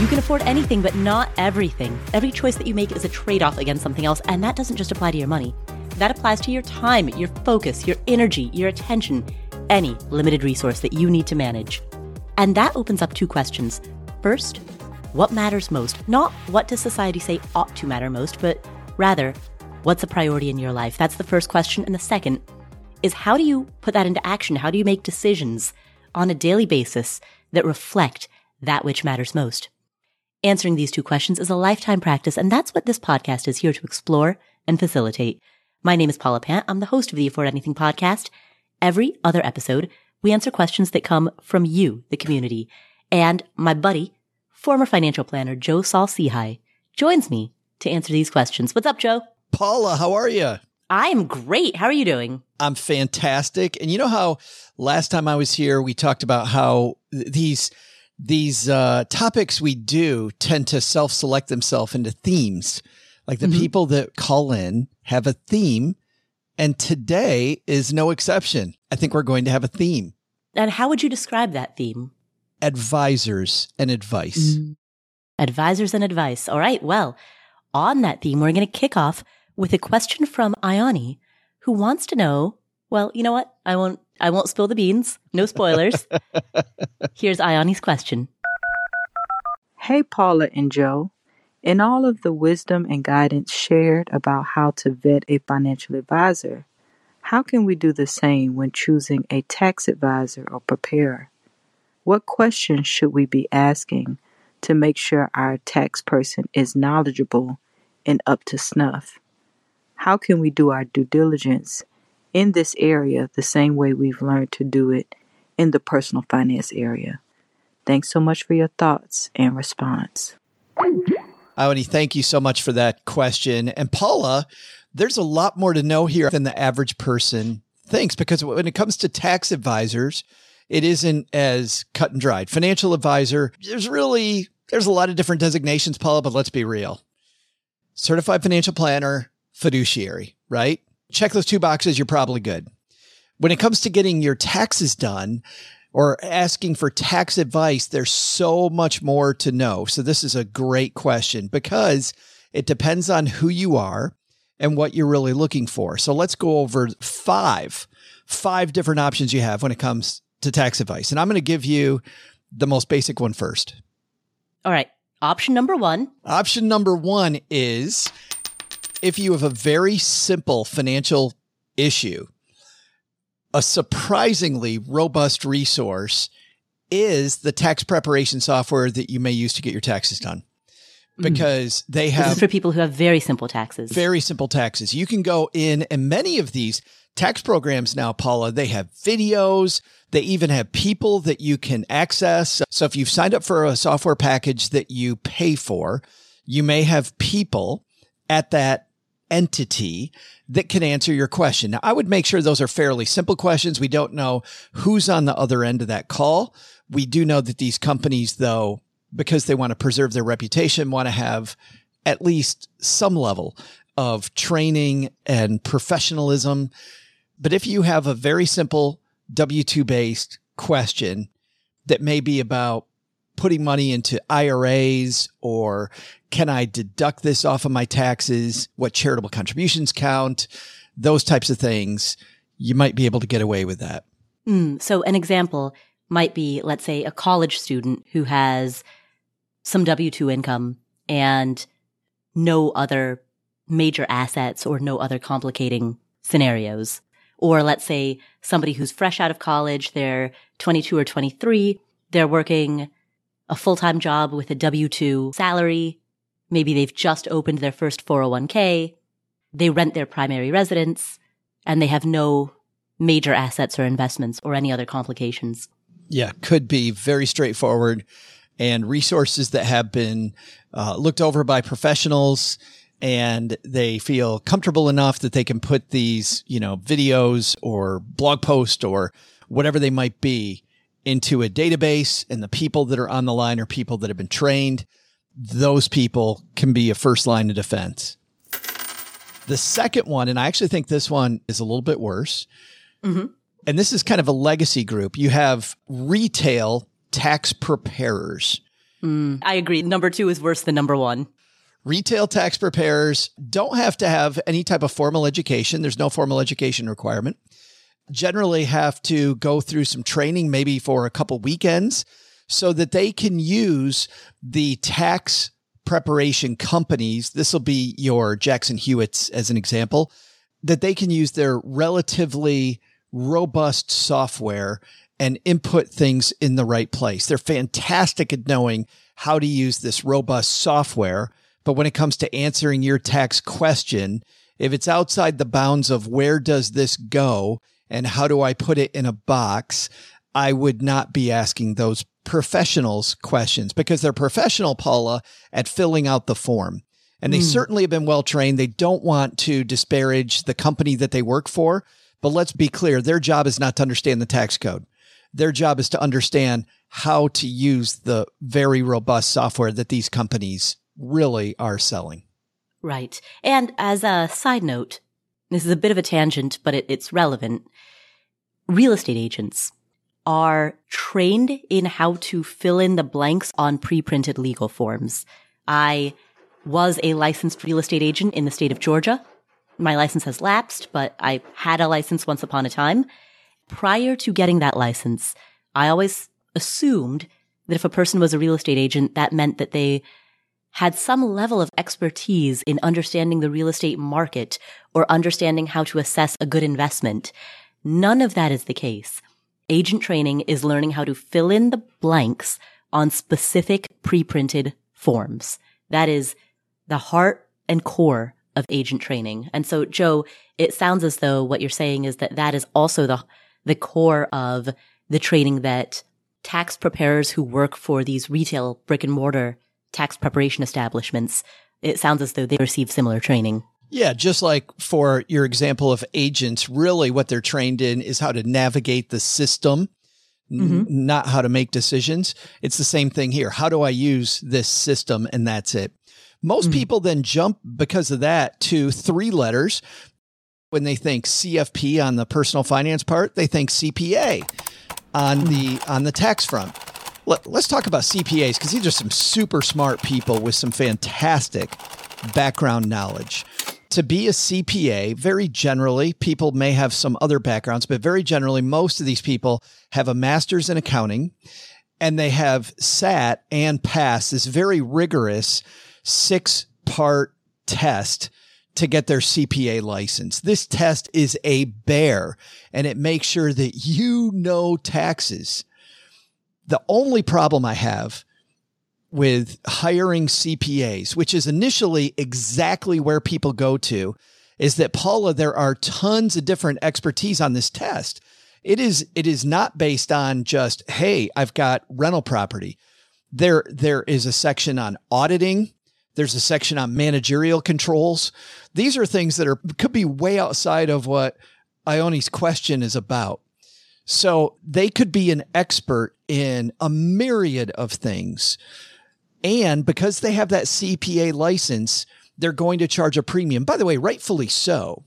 You can afford anything, but not everything. Every choice that you make is a trade off against something else, and that doesn't just apply to your money. That applies to your time, your focus, your energy, your attention, any limited resource that you need to manage. And that opens up two questions. First, what matters most? Not what does society say ought to matter most, but rather, what's a priority in your life? That's the first question. And the second is how do you put that into action? How do you make decisions on a daily basis that reflect that which matters most? Answering these two questions is a lifetime practice, and that's what this podcast is here to explore and facilitate. My name is Paula Pant. I'm the host of the Afford Anything podcast. Every other episode, we answer questions that come from you, the community. And my buddy, former financial planner Joe Saul Sehy, joins me to answer these questions. What's up, Joe? Paula, how are you? I'm great. How are you doing? I'm fantastic. And you know how last time I was here, we talked about how these these uh, topics we do tend to self select themselves into themes. Like the mm-hmm. people that call in have a theme, and today is no exception. I think we're going to have a theme. And how would you describe that theme? Advisors and advice. Mm. Advisors and advice. All right. Well, on that theme, we're going to kick off with a question from Ioni, who wants to know. Well, you know what? I won't I won't spill the beans. No spoilers. Here's Ioni's question. Hey, Paula and Joe. In all of the wisdom and guidance shared about how to vet a financial advisor, how can we do the same when choosing a tax advisor or preparer? What questions should we be asking to make sure our tax person is knowledgeable and up to snuff? How can we do our due diligence in this area the same way we've learned to do it in the personal finance area. Thanks so much for your thoughts and response. Ioni, thank you so much for that question. And Paula, there's a lot more to know here than the average person thinks because when it comes to tax advisors, it isn't as cut and dried. Financial advisor, there's really there's a lot of different designations, Paula, but let's be real. Certified financial planner, fiduciary, right? check those two boxes, you're probably good. When it comes to getting your taxes done or asking for tax advice, there's so much more to know. So this is a great question because it depends on who you are and what you're really looking for. So let's go over five, five different options you have when it comes to tax advice. And I'm going to give you the most basic one first. All right. Option number one. Option number one is if you have a very simple financial issue, a surprisingly robust resource is the tax preparation software that you may use to get your taxes done. Mm. Because they have for people who have very simple taxes. Very simple taxes. You can go in and many of these tax programs now, Paula, they have videos. They even have people that you can access. So if you've signed up for a software package that you pay for, you may have people at that entity that can answer your question. Now, I would make sure those are fairly simple questions. We don't know who's on the other end of that call. We do know that these companies, though, because they want to preserve their reputation, want to have at least some level of training and professionalism. But if you have a very simple W 2 based question that may be about putting money into IRAs or can I deduct this off of my taxes? What charitable contributions count? Those types of things. You might be able to get away with that. Mm, so an example might be, let's say a college student who has some W-2 income and no other major assets or no other complicating scenarios. Or let's say somebody who's fresh out of college, they're 22 or 23, they're working a full-time job with a W-2 salary. Maybe they've just opened their first 401k. They rent their primary residence and they have no major assets or investments or any other complications. Yeah, could be very straightforward and resources that have been uh, looked over by professionals and they feel comfortable enough that they can put these, you know, videos or blog posts or whatever they might be into a database and the people that are on the line are people that have been trained. Those people can be a first line of defense. The second one, and I actually think this one is a little bit worse. Mm-hmm. And this is kind of a legacy group. You have retail tax preparers. Mm, I agree. Number two is worse than number one. Retail tax preparers don't have to have any type of formal education. There's no formal education requirement. Generally, have to go through some training, maybe for a couple weekends, so that they can use the tax preparation companies. This will be your Jackson Hewitts as an example, that they can use their relatively robust software and input things in the right place. They're fantastic at knowing how to use this robust software. But when it comes to answering your tax question, if it's outside the bounds of where does this go and how do I put it in a box, I would not be asking those professionals questions because they're professional, Paula, at filling out the form. And they mm. certainly have been well trained. They don't want to disparage the company that they work for. But let's be clear their job is not to understand the tax code. Their job is to understand how to use the very robust software that these companies really are selling. Right. And as a side note, this is a bit of a tangent, but it, it's relevant. Real estate agents are trained in how to fill in the blanks on pre-printed legal forms. I was a licensed real estate agent in the state of Georgia. My license has lapsed, but I had a license once upon a time prior to getting that license, I always assumed that if a person was a real estate agent, that meant that they had some level of expertise in understanding the real estate market or understanding how to assess a good investment. None of that is the case. Agent training is learning how to fill in the blanks on specific pre-printed forms. That is the heart and core of agent training. And so, Joe, it sounds as though what you're saying is that that is also the the core of the training that tax preparers who work for these retail brick and mortar tax preparation establishments, it sounds as though they receive similar training. Yeah, just like for your example of agents, really what they're trained in is how to navigate the system, mm-hmm. n- not how to make decisions. It's the same thing here. How do I use this system? And that's it. Most mm-hmm. people then jump because of that to three letters when they think CFP on the personal finance part, they think CPA on the on the tax front. Let, us talk about CPAs because these are some super smart people with some fantastic background knowledge. To be a CPA, very generally, people may have some other backgrounds, but very generally, most of these people have a master's in accounting and they have sat and passed this very rigorous six part test to get their CPA license. This test is a bear and it makes sure that you know taxes. The only problem I have with hiring CPAs, which is initially exactly where people go to, is that Paula, there are tons of different expertise on this test. It is, it is not based on just, Hey, I've got rental property. There, there is a section on auditing. There's a section on managerial controls. These are things that are could be way outside of what Ione's question is about. So they could be an expert in a myriad of things. And because they have that CPA license, they're going to charge a premium. By the way, rightfully so.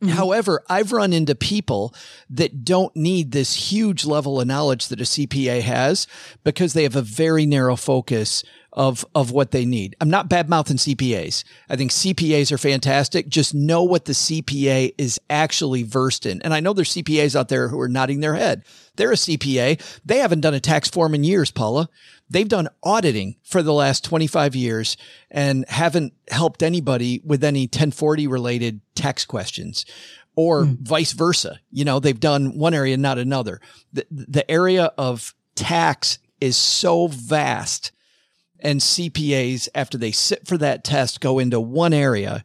Mm-hmm. However, I've run into people that don't need this huge level of knowledge that a CPA has because they have a very narrow focus of of what they need. I'm not bad mouthing CPAs. I think CPAs are fantastic. Just know what the CPA is actually versed in. And I know there's CPAs out there who are nodding their head. They're a CPA. They haven't done a tax form in years, Paula. They've done auditing for the last 25 years and haven't helped anybody with any 1040 related tax questions or mm. vice versa. You know, they've done one area, not another. The, the area of tax is so vast and CPAs, after they sit for that test, go into one area.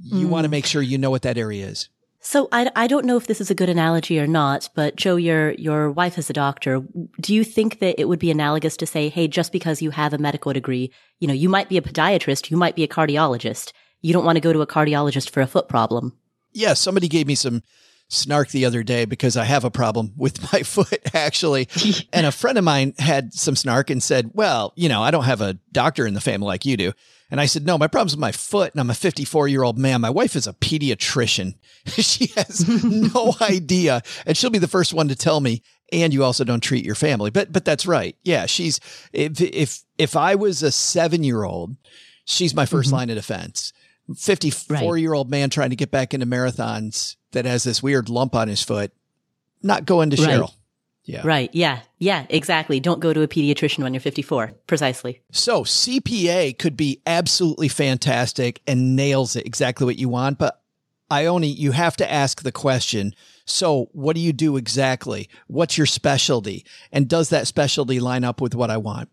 You mm. want to make sure you know what that area is. So I, I don't know if this is a good analogy or not, but Joe, your, your wife is a doctor. Do you think that it would be analogous to say, Hey, just because you have a medical degree, you know, you might be a podiatrist, you might be a cardiologist. You don't want to go to a cardiologist for a foot problem. Yeah. Somebody gave me some snark the other day because I have a problem with my foot actually. and a friend of mine had some snark and said, well, you know, I don't have a doctor in the family like you do. And I said, no, my problem's with my foot. And I'm a 54 year old man. My wife is a pediatrician. she has no idea. And she'll be the first one to tell me. And you also don't treat your family. But, but that's right. Yeah. She's, if, if, if I was a seven year old, she's my 1st mm-hmm. line of defense. 54 right. year old man trying to get back into marathons that has this weird lump on his foot, not going to right. Cheryl. Yeah. Right. Yeah. Yeah, exactly. Don't go to a pediatrician when you're 54. Precisely. So CPA could be absolutely fantastic and nails it exactly what you want. But Ione, you have to ask the question. So what do you do exactly? What's your specialty? And does that specialty line up with what I want?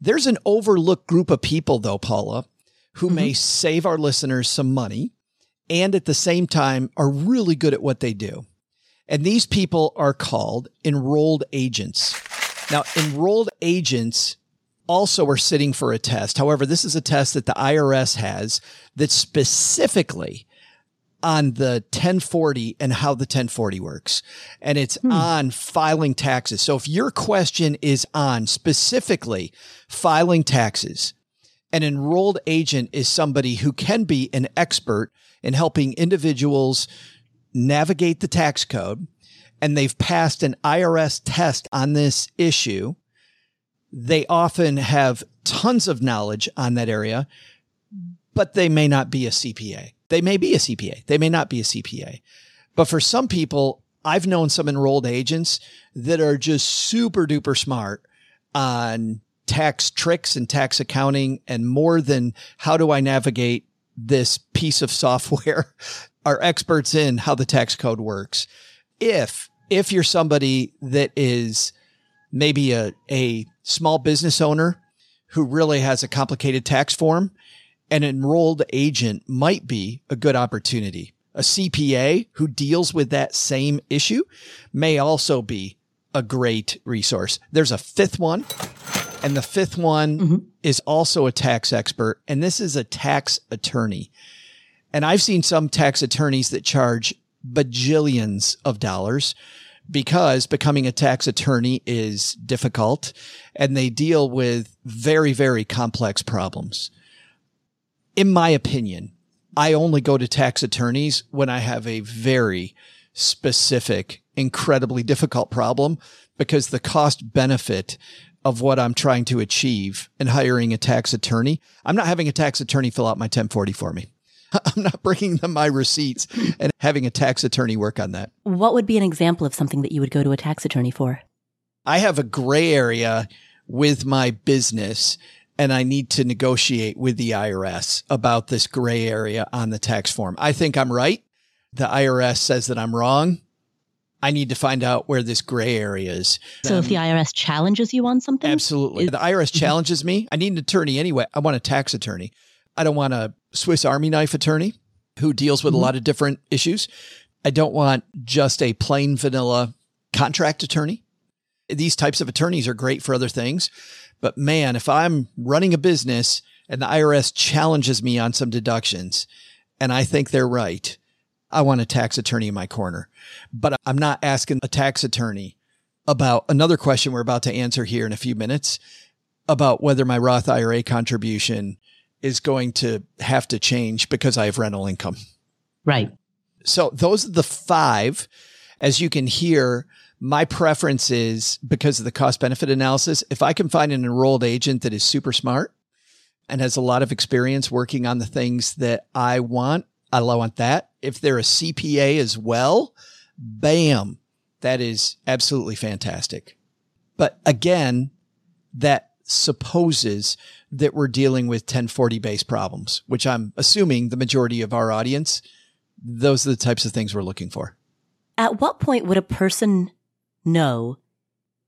There's an overlooked group of people though, Paula, who mm-hmm. may save our listeners some money and at the same time are really good at what they do. And these people are called enrolled agents. Now, enrolled agents also are sitting for a test. However, this is a test that the IRS has that specifically on the 1040 and how the 1040 works. And it's hmm. on filing taxes. So if your question is on specifically filing taxes, an enrolled agent is somebody who can be an expert in helping individuals navigate the tax code and they've passed an IRS test on this issue, they often have tons of knowledge on that area, but they may not be a CPA. They may be a CPA. They may not be a CPA. But for some people, I've known some enrolled agents that are just super duper smart on tax tricks and tax accounting and more than how do I navigate this piece of software are experts in how the tax code works. If, if you're somebody that is maybe a, a small business owner who really has a complicated tax form, an enrolled agent might be a good opportunity. A CPA who deals with that same issue may also be a great resource. There's a fifth one and the fifth one mm-hmm. Is also a tax expert, and this is a tax attorney. And I've seen some tax attorneys that charge bajillions of dollars because becoming a tax attorney is difficult and they deal with very, very complex problems. In my opinion, I only go to tax attorneys when I have a very specific, incredibly difficult problem because the cost benefit of what I'm trying to achieve and hiring a tax attorney. I'm not having a tax attorney fill out my 1040 for me. I'm not bringing them my receipts and having a tax attorney work on that. What would be an example of something that you would go to a tax attorney for? I have a gray area with my business and I need to negotiate with the IRS about this gray area on the tax form. I think I'm right. The IRS says that I'm wrong. I need to find out where this gray area is. So um, if the IRS challenges you on something? Absolutely. Is- the IRS challenges me. I need an attorney anyway. I want a tax attorney. I don't want a Swiss Army knife attorney who deals with mm-hmm. a lot of different issues. I don't want just a plain vanilla contract attorney. These types of attorneys are great for other things. But man, if I'm running a business and the IRS challenges me on some deductions and I think they're right, I want a tax attorney in my corner. But I'm not asking a tax attorney about another question we're about to answer here in a few minutes about whether my Roth IRA contribution is going to have to change because I have rental income. Right. So those are the five. As you can hear, my preference is because of the cost benefit analysis. If I can find an enrolled agent that is super smart and has a lot of experience working on the things that I want, I want that. If they're a CPA as well, bam, that is absolutely fantastic. But again, that supposes that we're dealing with 1040 based problems, which I'm assuming the majority of our audience, those are the types of things we're looking for. At what point would a person know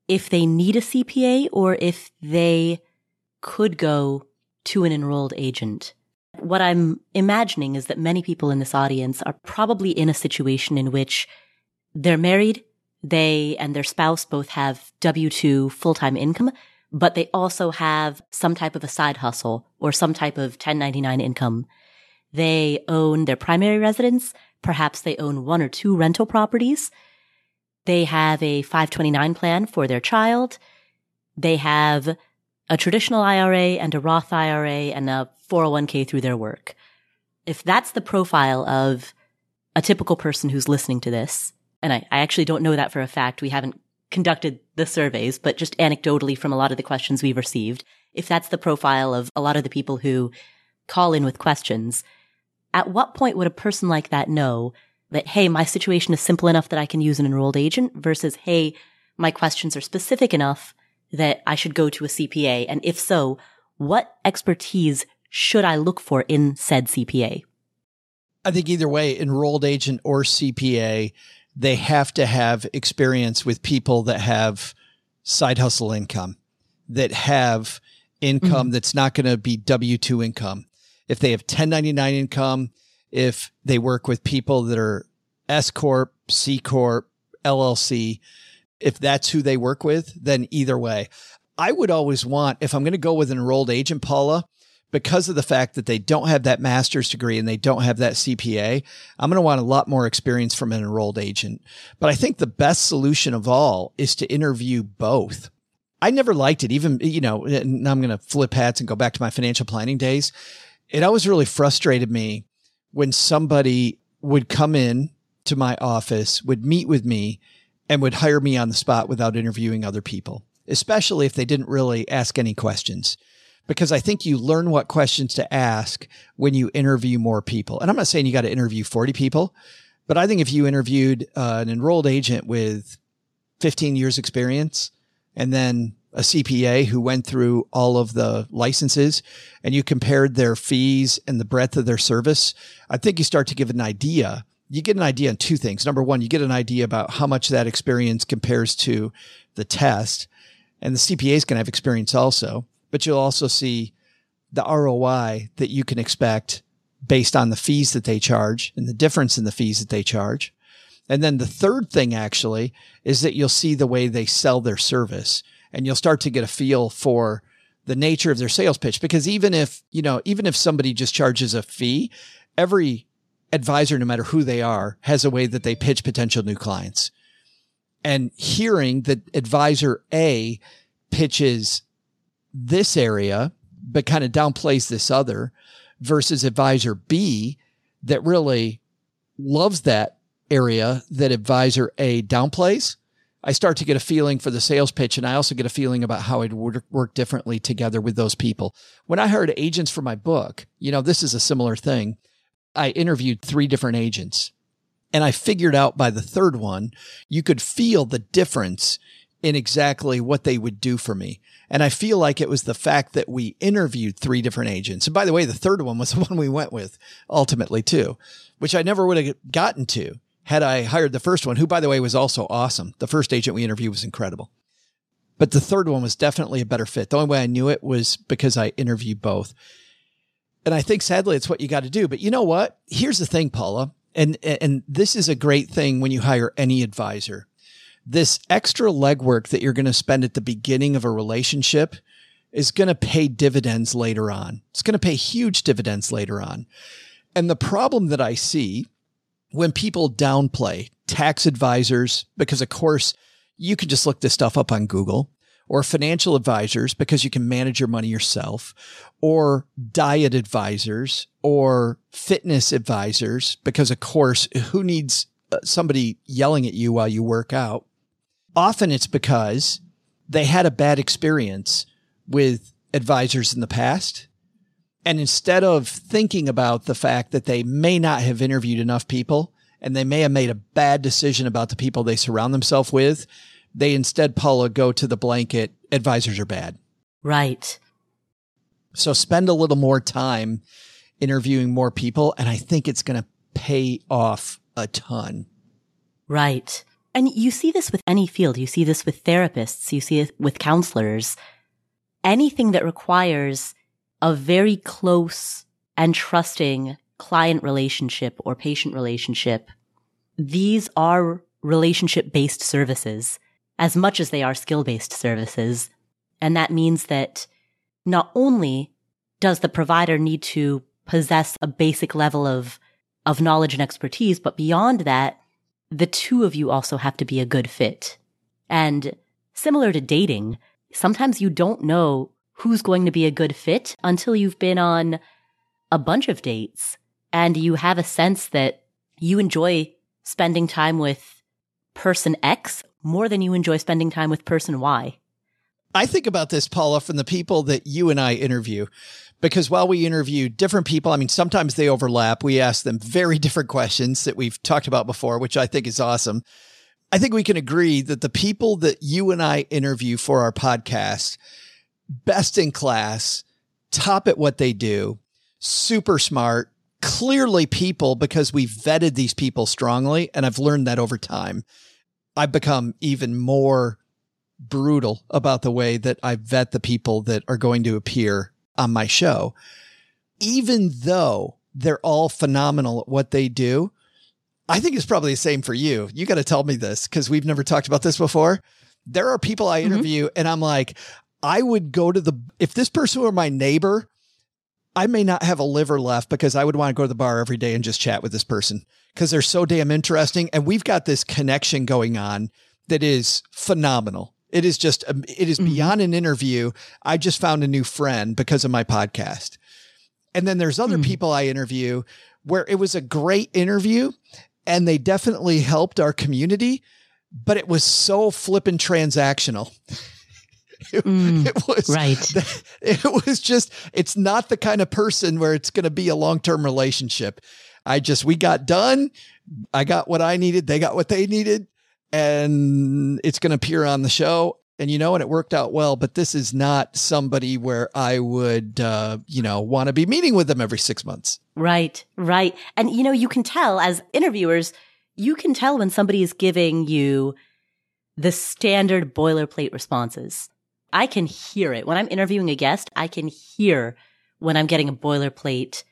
if they need a CPA or if they could go to an enrolled agent? What I'm imagining is that many people in this audience are probably in a situation in which they're married, they and their spouse both have W-2 full-time income, but they also have some type of a side hustle or some type of 1099 income. They own their primary residence, Perhaps they own one or two rental properties. They have a 529 plan for their child. They have a traditional IRA and a Roth IRA and a 401k through their work. If that's the profile of a typical person who's listening to this, and I, I actually don't know that for a fact. We haven't conducted the surveys, but just anecdotally from a lot of the questions we've received, if that's the profile of a lot of the people who call in with questions, at what point would a person like that know that, hey, my situation is simple enough that I can use an enrolled agent versus, hey, my questions are specific enough that I should go to a CPA? And if so, what expertise should I look for in said CPA? I think either way, enrolled agent or CPA, they have to have experience with people that have side hustle income, that have income mm-hmm. that's not going to be W 2 income. If they have 1099 income, if they work with people that are S Corp, C Corp, LLC, if that's who they work with, then either way. I would always want, if I'm going to go with an enrolled agent, Paula, because of the fact that they don't have that master's degree and they don't have that CPA, I'm going to want a lot more experience from an enrolled agent. But I think the best solution of all is to interview both. I never liked it, even, you know, and I'm going to flip hats and go back to my financial planning days. It always really frustrated me when somebody would come in to my office, would meet with me, and would hire me on the spot without interviewing other people, especially if they didn't really ask any questions because I think you learn what questions to ask when you interview more people. And I'm not saying you got to interview 40 people, but I think if you interviewed uh, an enrolled agent with 15 years experience and then a CPA who went through all of the licenses and you compared their fees and the breadth of their service, I think you start to give an idea. You get an idea on two things. Number one, you get an idea about how much that experience compares to the test. And the CPA is going to have experience also but you'll also see the ROI that you can expect based on the fees that they charge and the difference in the fees that they charge. And then the third thing actually is that you'll see the way they sell their service and you'll start to get a feel for the nature of their sales pitch. Because even if, you know, even if somebody just charges a fee, every advisor, no matter who they are, has a way that they pitch potential new clients. And hearing that advisor A pitches this area, but kind of downplays this other versus advisor B that really loves that area that advisor A downplays. I start to get a feeling for the sales pitch and I also get a feeling about how would work differently together with those people. When I hired agents for my book, you know, this is a similar thing. I interviewed three different agents and I figured out by the third one, you could feel the difference in exactly what they would do for me. And I feel like it was the fact that we interviewed three different agents. And by the way, the third one was the one we went with ultimately too, which I never would have gotten to had I hired the first one, who by the way was also awesome. The first agent we interviewed was incredible. But the third one was definitely a better fit. The only way I knew it was because I interviewed both. And I think sadly it's what you got to do. But you know what? Here's the thing, Paula. And, and this is a great thing when you hire any advisor this extra legwork that you're going to spend at the beginning of a relationship is going to pay dividends later on. It's going to pay huge dividends later on. And the problem that I see when people downplay tax advisors, because of course you can just look this stuff up on Google, or financial advisors because you can manage your money yourself, or diet advisors or fitness advisors because of course who needs uh, somebody yelling at you while you work out? often it's because they had a bad experience with advisors in the past. And instead of thinking about the fact that they may not have interviewed enough people and they may have made a bad decision about the people they surround themselves with, they instead, Paula, go to the blanket advisors are bad. Right. So spend a little more time interviewing more people. And I think it's going to pay off a ton. Right. And you see this with any field. You see this with therapists. You see it with counselors. Anything that requires a very close and trusting client relationship or patient relationship. These are relationship based services as much as they are skill based services. And that means that not only does the provider need to possess a basic level of of knowledge and expertise. But beyond that, the two of you also have to be a good fit. And similar to dating, sometimes you don't know who's going to be a good fit until you've been on a bunch of dates and you have a sense that you enjoy spending time with person X more than you enjoy spending time with person Y. I think about this, Paula, from the people that you and I interview, because while we interview different people, I mean, sometimes they overlap. We ask them very different questions that we've talked about before, which I think is awesome. I think we can agree that the people that you and I interview for our podcast, best in class, top at what they do, super smart, clearly people because we've vetted these people strongly. And I've learned that over time. I've become even more brutal about the way that I vet the people that are going to appear on my show. Even though they're all phenomenal at what they do, I think it's probably the same for you. You got to tell me this because we've never talked about this before. There are people I mm-hmm. interview mm-hmm. and I'm like, I would go to the, if this person were my neighbor, I may not have a liver left because I would want to go to the bar every day and just chat with this person because they're so damn interesting. And we've got this connection going on that is phenomenal. It is just, um, it is mm-hmm. beyond an interview. I just found a new friend because of my podcast. And then there's other mm-hmm. people I interview where it was a great interview and they definitely helped our community, but it was so flippin' transactional. It, mm, it, was right. It was just, it's not the kind of person where it's going to be a long term relationship. I just, we got done. I got what I needed. They got what they needed and it's going to appear on the show. And you know, and it worked out well, but this is not somebody where I would, uh, you know, want to be meeting with them every six months. Right, right. And, you know, you can tell as interviewers, you can tell when somebody is giving you the standard boilerplate responses. I can hear it. When I'm interviewing a guest, I can hear when I'm getting a boilerplate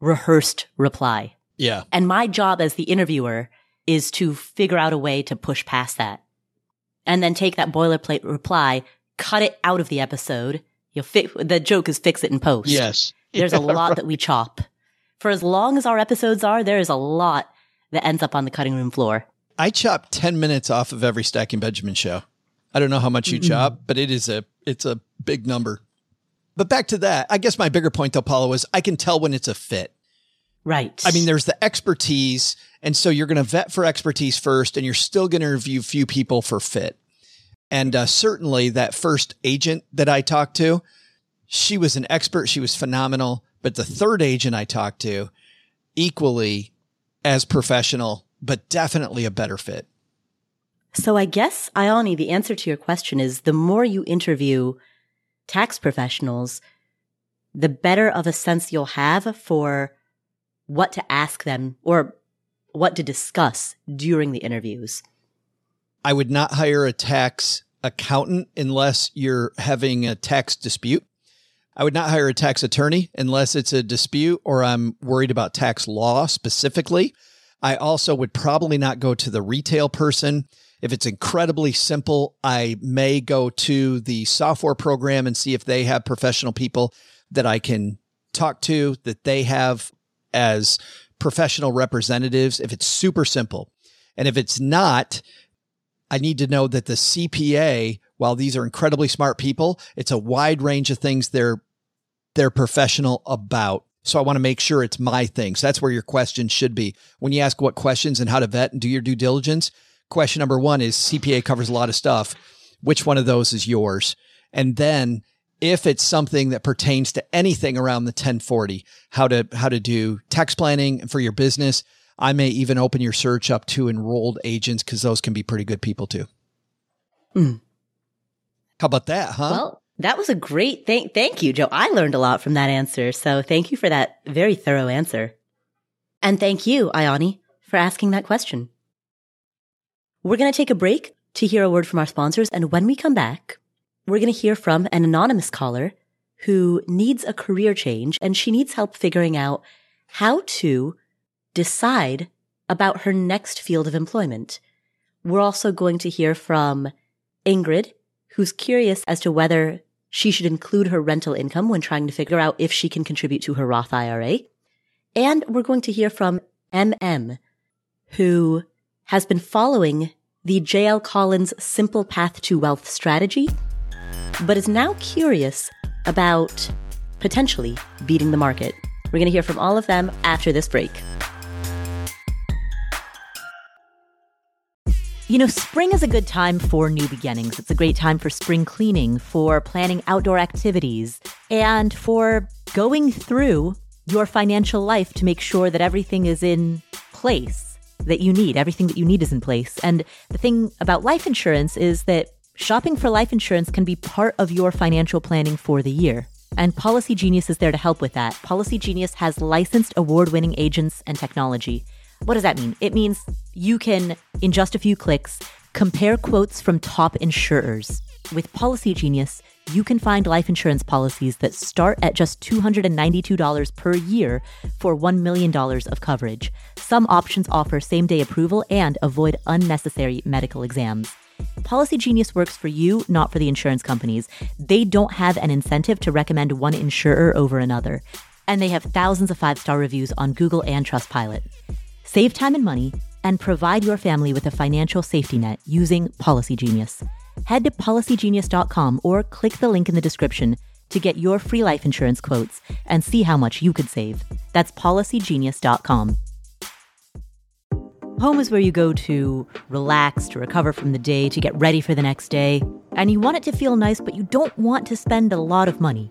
rehearsed reply. Yeah. And my job as the interviewer is to figure out a way to push past that and then take that boilerplate reply, cut it out of the episode. You'll the joke is fix it in post. Yes. There's yeah, a lot right. that we chop. For as long as our episodes are, there is a lot that ends up on the cutting room floor. I chop 10 minutes off of every Stacking Benjamin show. I don't know how much you mm-hmm. chop, but it is a it's a big number. But back to that, I guess my bigger point though, Paula, was I can tell when it's a fit. Right. I mean, there's the expertise. And so you're going to vet for expertise first, and you're still going to review few people for fit. And uh, certainly that first agent that I talked to, she was an expert. She was phenomenal. But the third agent I talked to, equally as professional, but definitely a better fit. So I guess, Ayani, the answer to your question is the more you interview tax professionals, the better of a sense you'll have for what to ask them or what to discuss during the interviews. I would not hire a tax accountant unless you're having a tax dispute. I would not hire a tax attorney unless it's a dispute or I'm worried about tax law specifically. I also would probably not go to the retail person. If it's incredibly simple, I may go to the software program and see if they have professional people that I can talk to that they have as professional representatives if it's super simple. And if it's not, I need to know that the CPA, while these are incredibly smart people, it's a wide range of things they're they're professional about. So I want to make sure it's my thing. So that's where your question should be. When you ask what questions and how to vet and do your due diligence, question number one is CPA covers a lot of stuff. Which one of those is yours? And then if it's something that pertains to anything around the 1040, how to how to do tax planning for your business. I may even open your search up to enrolled agents because those can be pretty good people too. Mm. How about that, huh? Well, that was a great thank thank you, Joe. I learned a lot from that answer. So thank you for that very thorough answer. And thank you, Ayani, for asking that question. We're going to take a break to hear a word from our sponsors. And when we come back, we're going to hear from an anonymous caller who needs a career change and she needs help figuring out how to decide about her next field of employment. We're also going to hear from Ingrid, who's curious as to whether she should include her rental income when trying to figure out if she can contribute to her Roth IRA. And we're going to hear from MM, who has been following the JL Collins Simple Path to Wealth strategy, but is now curious about potentially beating the market. We're going to hear from all of them after this break. You know, spring is a good time for new beginnings. It's a great time for spring cleaning, for planning outdoor activities, and for going through your financial life to make sure that everything is in place that you need. Everything that you need is in place. And the thing about life insurance is that shopping for life insurance can be part of your financial planning for the year. And Policy Genius is there to help with that. Policy Genius has licensed award winning agents and technology. What does that mean? It means you can, in just a few clicks, compare quotes from top insurers. With Policy Genius, you can find life insurance policies that start at just $292 per year for $1 million of coverage. Some options offer same day approval and avoid unnecessary medical exams. Policy Genius works for you, not for the insurance companies. They don't have an incentive to recommend one insurer over another. And they have thousands of five star reviews on Google and Trustpilot. Save time and money and provide your family with a financial safety net using Policy Genius. Head to policygenius.com or click the link in the description to get your free life insurance quotes and see how much you could save. That's policygenius.com. Home is where you go to relax, to recover from the day, to get ready for the next day. And you want it to feel nice, but you don't want to spend a lot of money.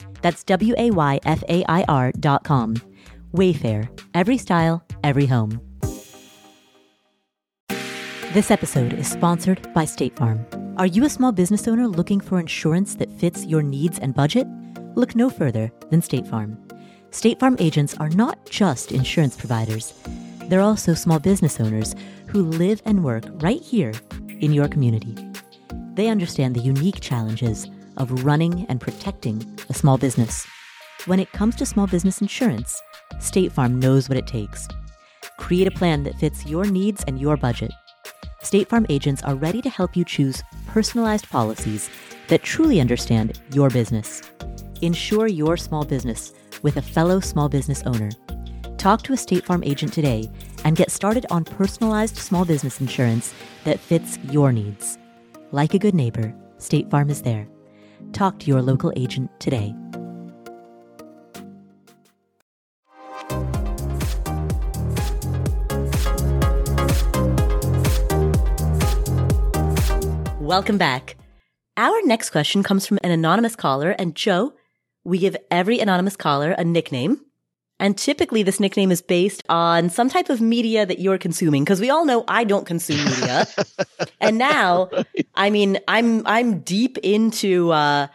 That's W A Y F A I R dot com. Wayfair, every style, every home. This episode is sponsored by State Farm. Are you a small business owner looking for insurance that fits your needs and budget? Look no further than State Farm. State Farm agents are not just insurance providers, they're also small business owners who live and work right here in your community. They understand the unique challenges of running and protecting a small business. When it comes to small business insurance, State Farm knows what it takes. Create a plan that fits your needs and your budget. State Farm agents are ready to help you choose personalized policies that truly understand your business. Insure your small business with a fellow small business owner. Talk to a State Farm agent today and get started on personalized small business insurance that fits your needs. Like a good neighbor, State Farm is there. Talk to your local agent today. Welcome back. Our next question comes from an anonymous caller, and Joe, we give every anonymous caller a nickname. And typically this nickname is based on some type of media that you're consuming. Cause we all know I don't consume media. and now, I mean, I'm, I'm deep into, uh,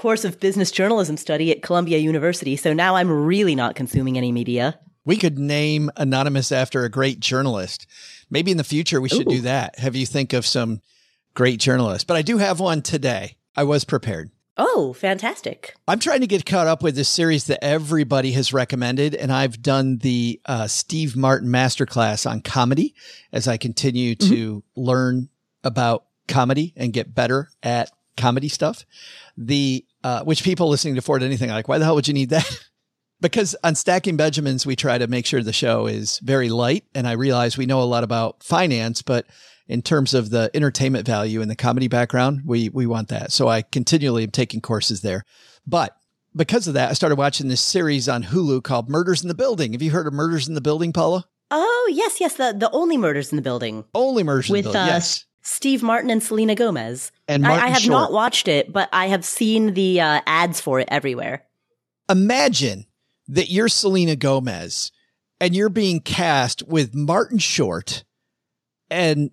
course of business journalism study at Columbia University. So now I'm really not consuming any media. We could name Anonymous after a great journalist. Maybe in the future we should Ooh. do that. Have you think of some great journalists? But I do have one today. I was prepared. Oh, fantastic. I'm trying to get caught up with this series that everybody has recommended. And I've done the uh, Steve Martin masterclass on comedy as I continue to mm-hmm. learn about comedy and get better at comedy stuff. The, uh, which people listening to Ford Anything like, why the hell would you need that? because on Stacking Benjamins, we try to make sure the show is very light. And I realize we know a lot about finance, but in terms of the entertainment value and the comedy background, we we want that. So I continually am taking courses there. But because of that, I started watching this series on Hulu called Murders in the Building. Have you heard of Murders in the Building, Paula? Oh yes, yes, the the only murders in the building. Only murders with, in the building. Uh, yes. Steve Martin and Selena Gomez. And I, I have Short. not watched it, but I have seen the uh, ads for it everywhere. Imagine that you're Selena Gomez and you're being cast with Martin Short and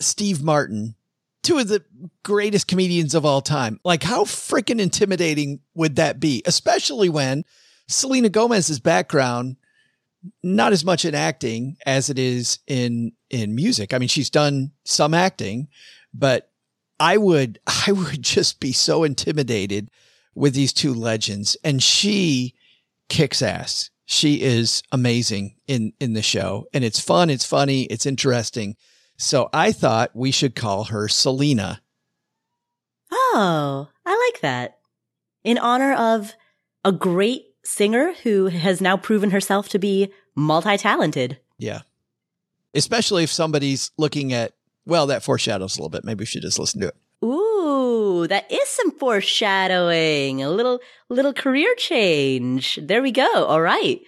Steve Martin, two of the greatest comedians of all time. Like, how freaking intimidating would that be? Especially when Selena Gomez's background, not as much in acting as it is in in music. I mean, she's done some acting, but I would I would just be so intimidated with these two legends. And she kicks ass. She is amazing in in the show. And it's fun, it's funny, it's interesting. So I thought we should call her Selena. Oh, I like that. In honor of a great singer who has now proven herself to be multi talented. Yeah. Especially if somebody's looking at well, that foreshadows a little bit. Maybe we should just listen to it. Ooh, that is some foreshadowing. A little little career change. There we go. All right.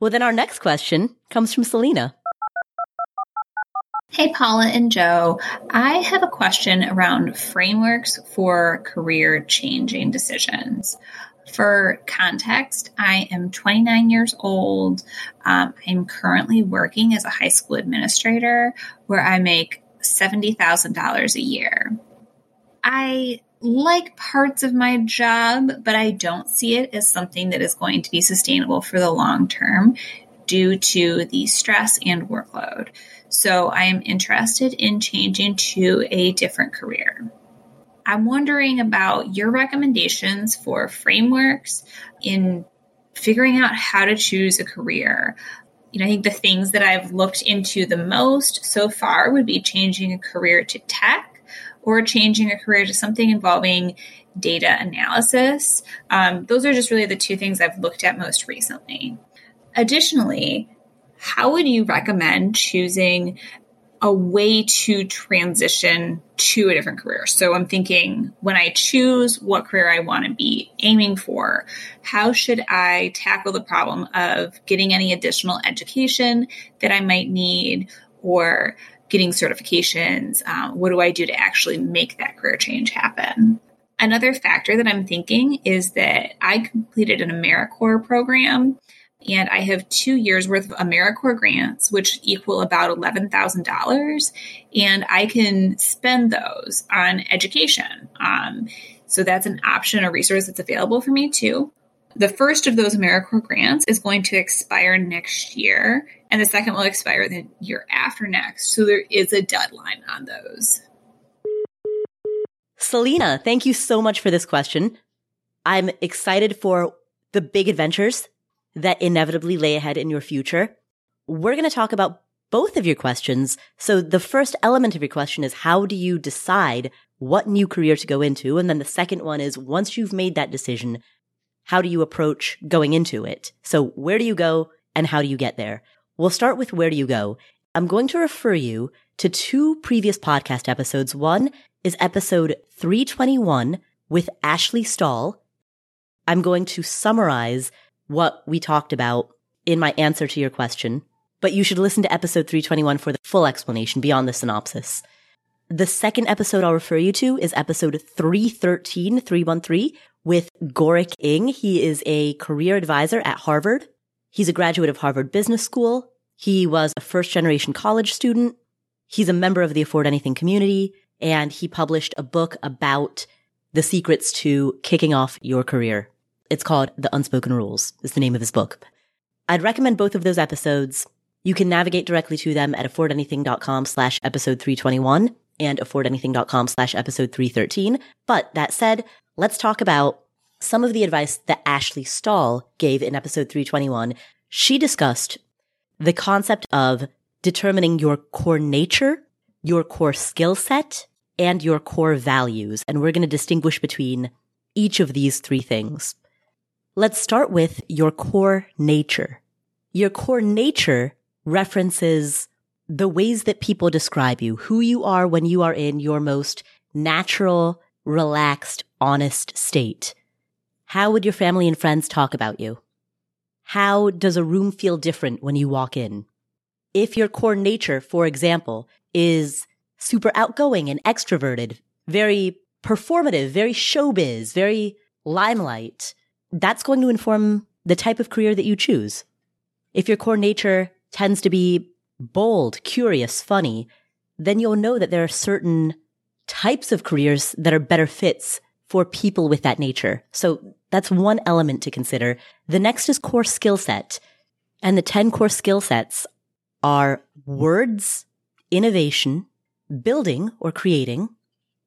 Well, then our next question comes from Selena. Hey, Paula and Joe. I have a question around frameworks for career changing decisions. For context, I am 29 years old. Um, I'm currently working as a high school administrator where I make $70,000 a year. I like parts of my job, but I don't see it as something that is going to be sustainable for the long term due to the stress and workload. So I am interested in changing to a different career. I'm wondering about your recommendations for frameworks in figuring out how to choose a career. You know, I think the things that I've looked into the most so far would be changing a career to tech or changing a career to something involving data analysis. Um, those are just really the two things I've looked at most recently. Additionally, how would you recommend choosing a way to transition to a different career? So I'm thinking when I choose what career I want to be aiming for, how should I tackle the problem of getting any additional education that I might need or getting certifications? Um, what do I do to actually make that career change happen? Another factor that I'm thinking is that I completed an AmeriCorps program and I have two years worth of AmeriCorps grants, which equal about $11,000. And I can spend those on education. Um, so that's an option, a resource that's available for me too. The first of those AmeriCorps grants is going to expire next year, and the second will expire the year after next. So there is a deadline on those. Selena, thank you so much for this question. I'm excited for the big adventures that inevitably lay ahead in your future. We're going to talk about both of your questions. So the first element of your question is how do you decide what new career to go into? And then the second one is once you've made that decision, how do you approach going into it? So where do you go and how do you get there? We'll start with where do you go? I'm going to refer you to two previous podcast episodes. One is episode 321 with Ashley Stahl. I'm going to summarize what we talked about in my answer to your question, but you should listen to episode 321 for the full explanation beyond the synopsis. The second episode I'll refer you to is episode 313, 313 with Gorick Ng. He is a career advisor at Harvard. He's a graduate of Harvard Business School. He was a first generation college student. He's a member of the Afford Anything community and he published a book about the secrets to kicking off your career. It's called The Unspoken Rules is the name of his book. I'd recommend both of those episodes. You can navigate directly to them at affordanything.com slash episode 321 and affordanything.com slash episode 313. But that said, let's talk about some of the advice that Ashley Stahl gave in episode 321. She discussed the concept of determining your core nature, your core skill set, and your core values. And we're going to distinguish between each of these three things. Let's start with your core nature. Your core nature references the ways that people describe you, who you are when you are in your most natural, relaxed, honest state. How would your family and friends talk about you? How does a room feel different when you walk in? If your core nature, for example, is super outgoing and extroverted, very performative, very showbiz, very limelight, that's going to inform the type of career that you choose. If your core nature tends to be bold, curious, funny, then you'll know that there are certain types of careers that are better fits for people with that nature. So that's one element to consider. The next is core skill set. And the 10 core skill sets are words, innovation, building or creating,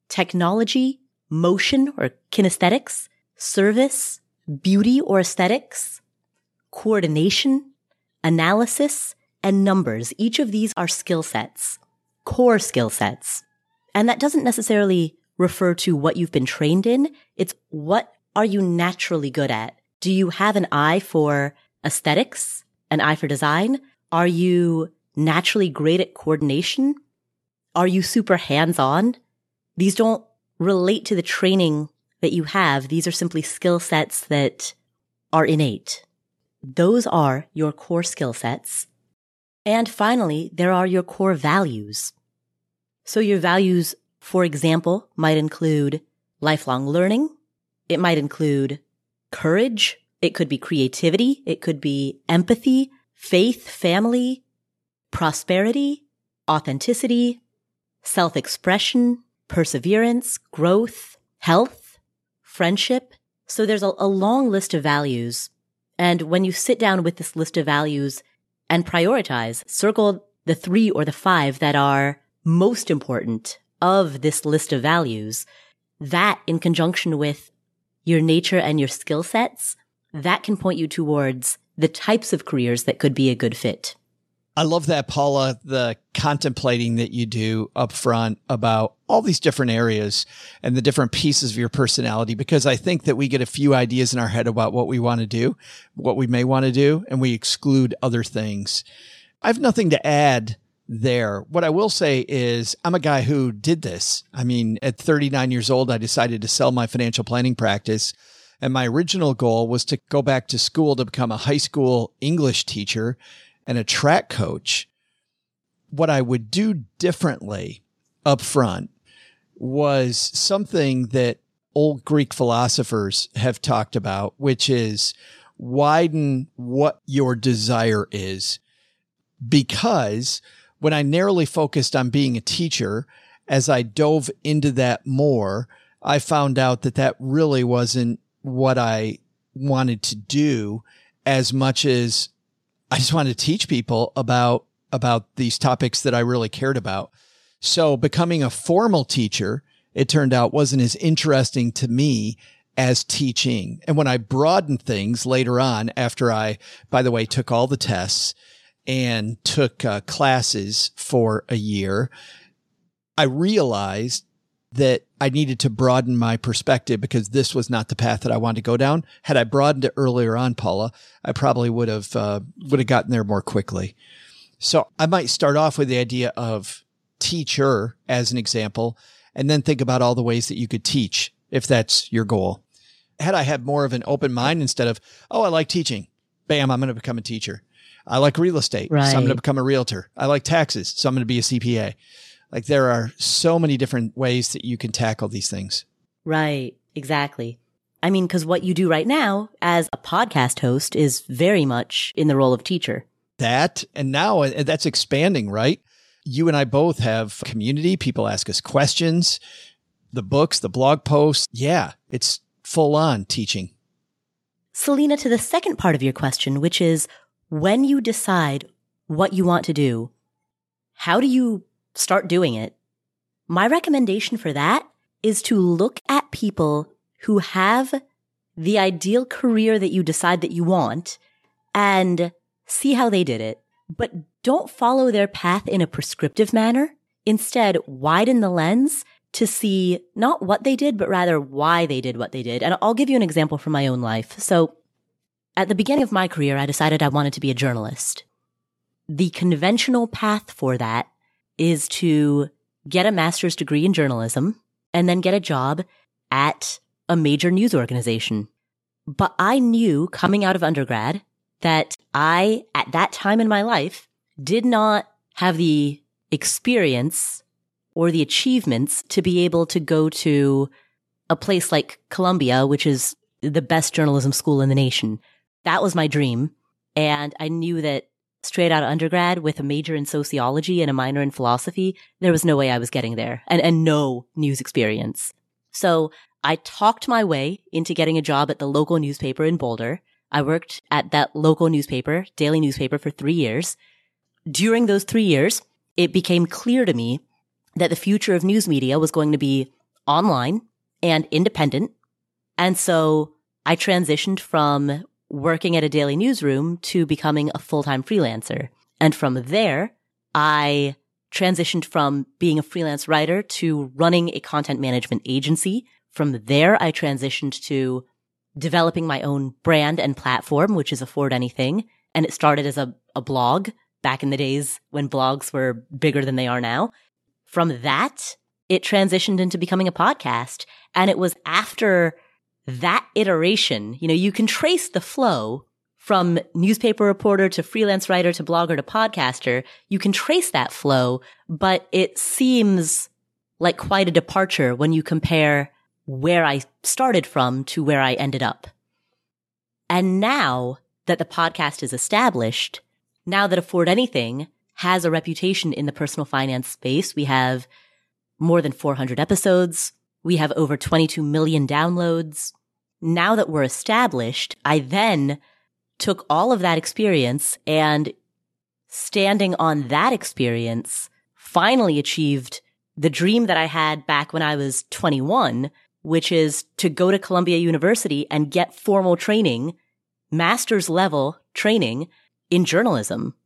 technology, motion or kinesthetics, service, beauty or aesthetics, coordination, analysis, and numbers. Each of these are skill sets, core skill sets. And that doesn't necessarily refer to what you've been trained in. It's what are you naturally good at? Do you have an eye for aesthetics, an eye for design? Are you naturally great at coordination? Are you super hands on? These don't relate to the training that you have. These are simply skill sets that are innate. Those are your core skill sets. And finally, there are your core values. So your values, for example, might include lifelong learning. It might include courage. It could be creativity. It could be empathy, faith, family, prosperity, authenticity, self-expression, perseverance, growth, health, friendship. So there's a, a, long list of values. And when you sit down with this list of values and prioritize, circle the three or the five that are most important of this list of values, that in conjunction with your nature and your skill sets, that can point you towards the types of careers that could be a good fit. I love that, Paula, the contemplating that you do up front about all these different areas and the different pieces of your personality, because I think that we get a few ideas in our head about what we want to do, what we may want to do, and we exclude other things. I have nothing to add there. What I will say is I'm a guy who did this. I mean, at 39 years old, I decided to sell my financial planning practice. And my original goal was to go back to school to become a high school English teacher and a track coach, what I would do differently up front was something that old Greek philosophers have talked about, which is widen what your desire is. Because when I narrowly focused on being a teacher, as I dove into that more, I found out that that really wasn't what I wanted to do as much as I just wanted to teach people about about these topics that I really cared about. So becoming a formal teacher, it turned out wasn't as interesting to me as teaching. And when I broadened things later on, after I, by the way, took all the tests and took uh, classes for a year, I realized that I needed to broaden my perspective because this was not the path that I wanted to go down. Had I broadened it earlier on, Paula, I probably would have uh, would have gotten there more quickly. So I might start off with the idea of teacher as an example, and then think about all the ways that you could teach if that's your goal. Had I had more of an open mind instead of, oh, I like teaching, bam, I'm going to become a teacher. I like real estate, right. so I'm going to become a realtor. I like taxes, so I'm going to be a CPA. Like there are so many different ways that you can tackle these things. Right. Exactly. I mean, because what you do right now as a podcast host is very much in the role of teacher. That, and now uh, that's expanding, right? You and I both have community. People ask us questions, the books, the blog posts. Yeah, it's full on teaching. Selena, to the second part of your question, which is when you decide what you want to do, how do you start doing it. My recommendation for that is to look at people who have the ideal career that you decide that you want and see how they did it. But don't follow their path in a prescriptive manner. Instead, widen the lens to see not what they did, but rather why they did what they did. And I'll give you an example from my own life. So at the beginning of my career, I decided I wanted to be a journalist. The conventional path for that is to get a master's degree in journalism and then get a job at a major news organization. But I knew coming out of undergrad that I, at that time in my life, did not have the experience or the achievements to be able to go to a place like Columbia, which is the best journalism school in the nation. That was my dream. And I knew that straight out of undergrad with a major in sociology and a minor in philosophy, there was no way I was getting there and, and no news experience. So I talked my way into getting a job at the local newspaper in Boulder. I worked at that local newspaper, daily newspaper for three years. During those three years, it became clear to me that the future of news media was going to be online and independent. And so I transitioned from working at a daily newsroom to becoming a full-time freelancer. And from there, I transitioned from being a freelance writer to running a content management agency. From there, I transitioned to developing my own brand and platform, which is Afford Anything. And it started as a, a blog back in the days when blogs were bigger than they are now. From that, it transitioned into becoming a podcast. And it was after that iteration, you know, you can trace the flow from newspaper reporter to freelance writer to blogger to podcaster. You can trace that flow, but it seems like quite a departure when you compare where I started from to where I ended up. And now that the podcast is established, now that Afford Anything has a reputation in the personal finance space, we have more than 400 episodes. We have over 22 million downloads. Now that we're established, I then took all of that experience and standing on that experience finally achieved the dream that I had back when I was 21, which is to go to Columbia University and get formal training, master's level training in journalism.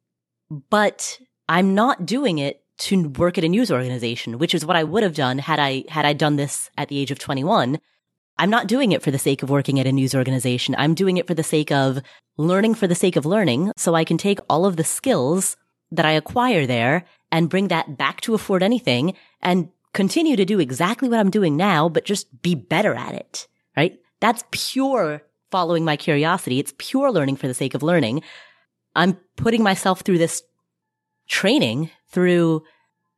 But I'm not doing it to work at a news organization, which is what I would have done had I, had I done this at the age of 21. I'm not doing it for the sake of working at a news organization. I'm doing it for the sake of learning for the sake of learning so I can take all of the skills that I acquire there and bring that back to afford anything and continue to do exactly what I'm doing now, but just be better at it, right? That's pure following my curiosity. It's pure learning for the sake of learning. I'm putting myself through this training through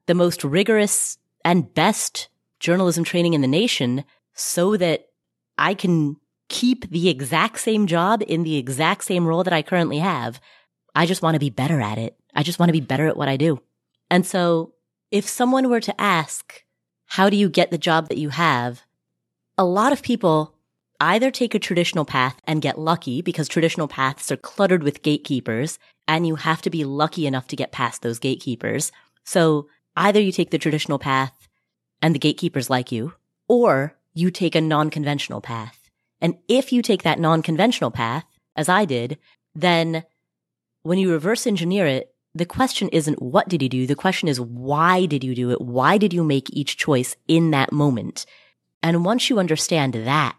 the most rigorous and best journalism training in the nation so that I can keep the exact same job in the exact same role that I currently have. I just want to be better at it. I just want to be better at what I do. And so if someone were to ask, how do you get the job that you have? A lot of people either take a traditional path and get lucky because traditional paths are cluttered with gatekeepers and you have to be lucky enough to get past those gatekeepers. So either you take the traditional path and the gatekeepers like you, or you take a non-conventional path. And if you take that non-conventional path, as I did, then when you reverse engineer it, the question isn't what did you do? The question is why did you do it? Why did you make each choice in that moment? And once you understand that,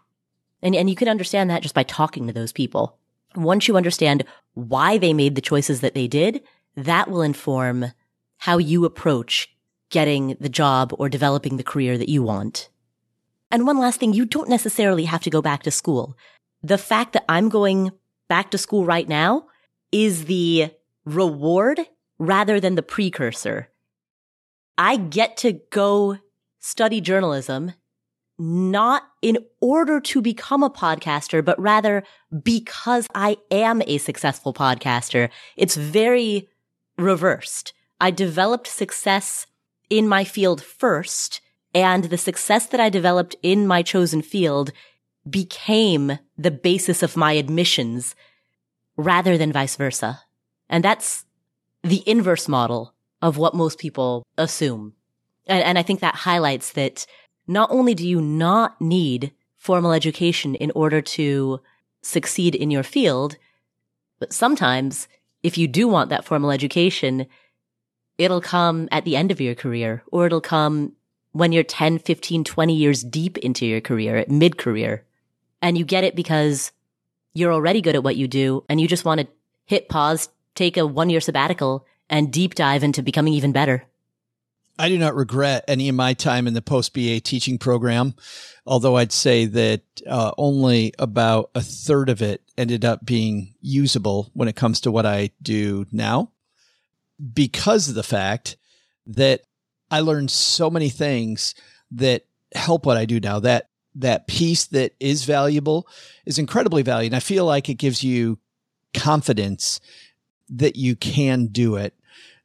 and, and you can understand that just by talking to those people. Once you understand why they made the choices that they did, that will inform how you approach getting the job or developing the career that you want. And one last thing, you don't necessarily have to go back to school. The fact that I'm going back to school right now is the reward rather than the precursor. I get to go study journalism not in order to become a podcaster, but rather because I am a successful podcaster. It's very reversed. I developed success in my field first and the success that I developed in my chosen field became the basis of my admissions rather than vice versa. And that's the inverse model of what most people assume. And, and I think that highlights that not only do you not need formal education in order to succeed in your field, but sometimes if you do want that formal education, it'll come at the end of your career or it'll come when you're 10, 15, 20 years deep into your career, at mid career. And you get it because you're already good at what you do and you just want to hit pause, take a one year sabbatical and deep dive into becoming even better. I do not regret any of my time in the post BA teaching program, although I'd say that uh, only about a third of it ended up being usable when it comes to what I do now because of the fact that I learned so many things that help what I do now. That that piece that is valuable is incredibly valuable. And I feel like it gives you confidence that you can do it.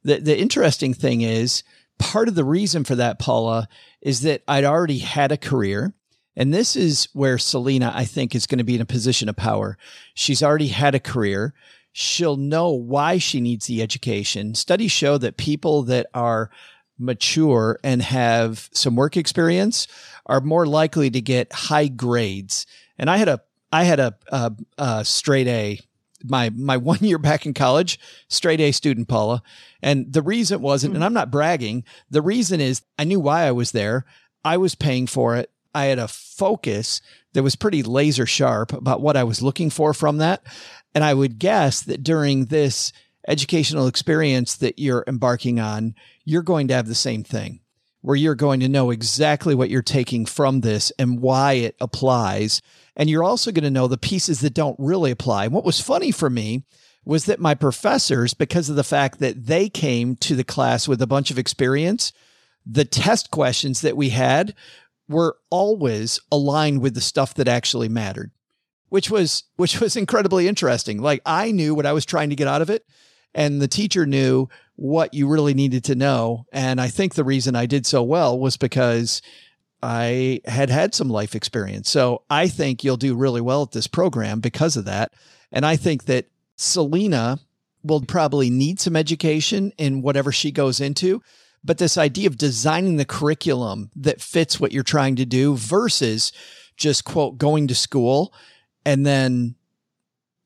The the interesting thing is part of the reason for that, Paula, is that I'd already had a career. And this is where Selena, I think, is going to be in a position of power. She's already had a career. She'll know why she needs the education. Studies show that people that are mature and have some work experience are more likely to get high grades. And I had a I had a, a, a straight A my my one year back in college, straight A student, Paula. And the reason wasn't, and hmm. I'm not bragging, the reason is I knew why I was there. I was paying for it. I had a focus that was pretty laser sharp about what I was looking for from that. And I would guess that during this educational experience that you're embarking on, you're going to have the same thing where you're going to know exactly what you're taking from this and why it applies. And you're also going to know the pieces that don't really apply. And what was funny for me was that my professors, because of the fact that they came to the class with a bunch of experience, the test questions that we had were always aligned with the stuff that actually mattered, which was, which was incredibly interesting. Like I knew what I was trying to get out of it and the teacher knew what you really needed to know. And I think the reason I did so well was because I had had some life experience. So I think you'll do really well at this program because of that. And I think that Selena will probably need some education in whatever she goes into. But this idea of designing the curriculum that fits what you're trying to do versus just quote going to school and then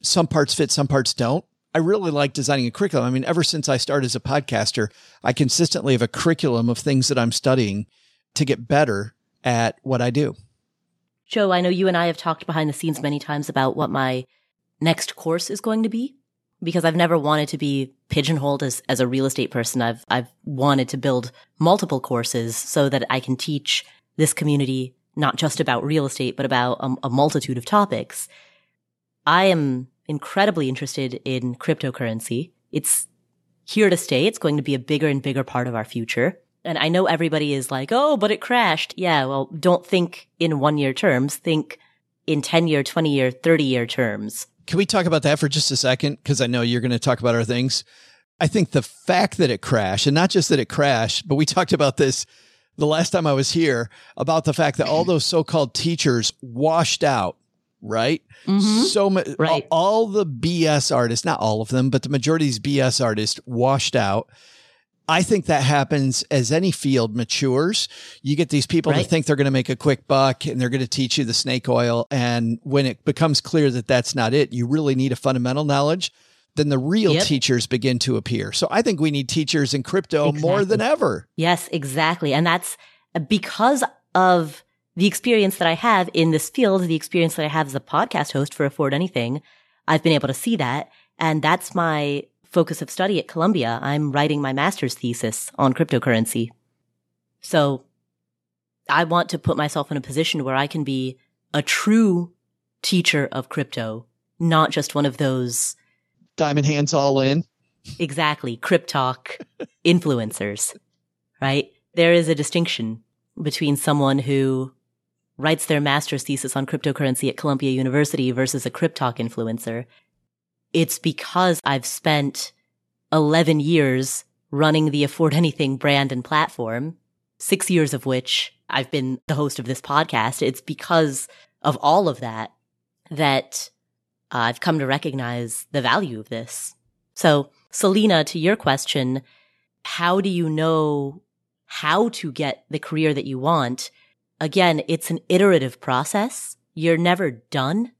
some parts fit, some parts don't. I really like designing a curriculum. I mean, ever since I started as a podcaster, I consistently have a curriculum of things that I'm studying to get better at what I do. Joe, I know you and I have talked behind the scenes many times about what my next course is going to be because I've never wanted to be pigeonholed as, as a real estate person. I've, I've wanted to build multiple courses so that I can teach this community not just about real estate, but about a, a multitude of topics. I am incredibly interested in cryptocurrency. It's here to stay. It's going to be a bigger and bigger part of our future. And I know everybody is like, oh, but it crashed. Yeah, well, don't think in one year terms. Think in 10 year, 20 year, 30 year terms. Can we talk about that for just a second? Because I know you're going to talk about our things. I think the fact that it crashed, and not just that it crashed, but we talked about this the last time I was here about the fact that all those so called teachers washed out right? Mm-hmm. So right. all, all, the BS artists, not all of them, but the majority of these BS artists washed out. I think that happens as any field matures. You get these people right. that think they're going to make a quick buck and they're going to teach you the snake oil. And when it becomes clear that that's not it, you really need a fundamental knowledge. Then the real yep. teachers begin to appear. So I think we need teachers in crypto exactly. more than ever. Yes, exactly. And that's because of the experience that I have in this field, the experience that I have as a podcast host for Afford Anything, I've been able to see that. And that's my focus of study at Columbia. I'm writing my master's thesis on cryptocurrency. So I want to put myself in a position where I can be a true teacher of crypto, not just one of those diamond hands all in. Exactly. Cryptalk influencers, right? There is a distinction between someone who writes their master's thesis on cryptocurrency at Columbia University versus a Cryptalk influencer, it's because I've spent 11 years running the Afford Anything brand and platform, six years of which I've been the host of this podcast. It's because of all of that that uh, I've come to recognize the value of this. So, Selena, to your question, how do you know how to get the career that you want? Again, it's an iterative process. You're never done.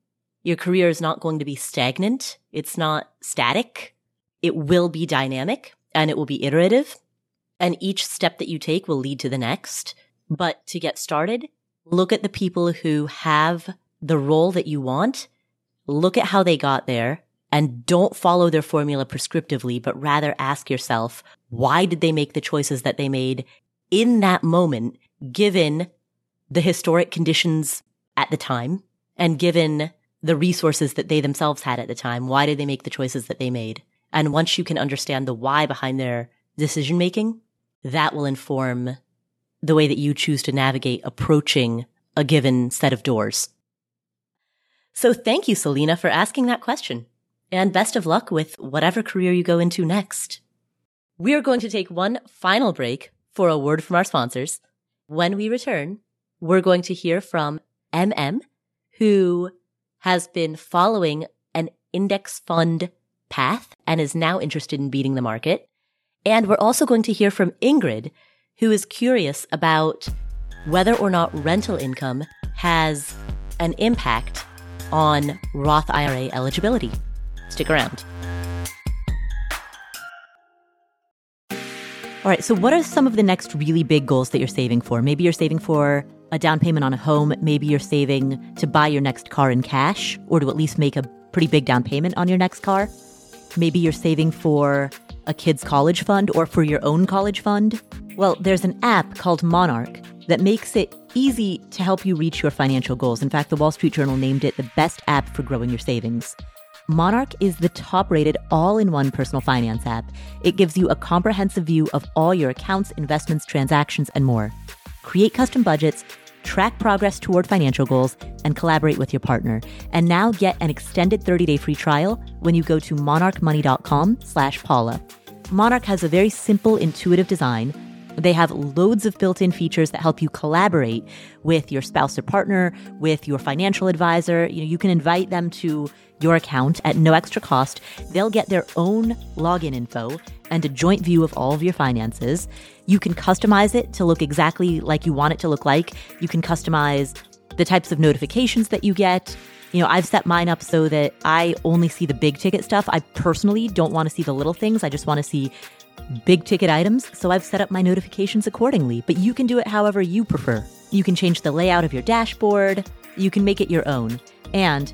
Your career is not going to be stagnant. It's not static. It will be dynamic and it will be iterative. And each step that you take will lead to the next. But to get started, look at the people who have the role that you want. Look at how they got there and don't follow their formula prescriptively, but rather ask yourself, why did they make the choices that they made in that moment, given the historic conditions at the time and given the resources that they themselves had at the time, why did they make the choices that they made? And once you can understand the why behind their decision making, that will inform the way that you choose to navigate approaching a given set of doors. So thank you, Selena, for asking that question. And best of luck with whatever career you go into next. We are going to take one final break for a word from our sponsors. When we return, we're going to hear from MM, who has been following an index fund path and is now interested in beating the market. And we're also going to hear from Ingrid, who is curious about whether or not rental income has an impact on Roth IRA eligibility. Stick around. All right, so what are some of the next really big goals that you're saving for? Maybe you're saving for a down payment on a home. Maybe you're saving to buy your next car in cash or to at least make a pretty big down payment on your next car. Maybe you're saving for a kid's college fund or for your own college fund. Well, there's an app called Monarch that makes it easy to help you reach your financial goals. In fact, the Wall Street Journal named it the best app for growing your savings. Monarch is the top rated all in one personal finance app. It gives you a comprehensive view of all your accounts, investments, transactions, and more. Create custom budgets, track progress toward financial goals, and collaborate with your partner. And now get an extended 30-day free trial when you go to monarchmoney.com slash Paula. Monarch has a very simple, intuitive design they have loads of built in features that help you collaborate with your spouse or partner, with your financial advisor. You know, you can invite them to your account at no extra cost. They'll get their own login info and a joint view of all of your finances. You can customize it to look exactly like you want it to look like. You can customize the types of notifications that you get. You know, I've set mine up so that I only see the big ticket stuff. I personally don't want to see the little things. I just want to see big ticket items, so I've set up my notifications accordingly, but you can do it however you prefer. You can change the layout of your dashboard, you can make it your own, and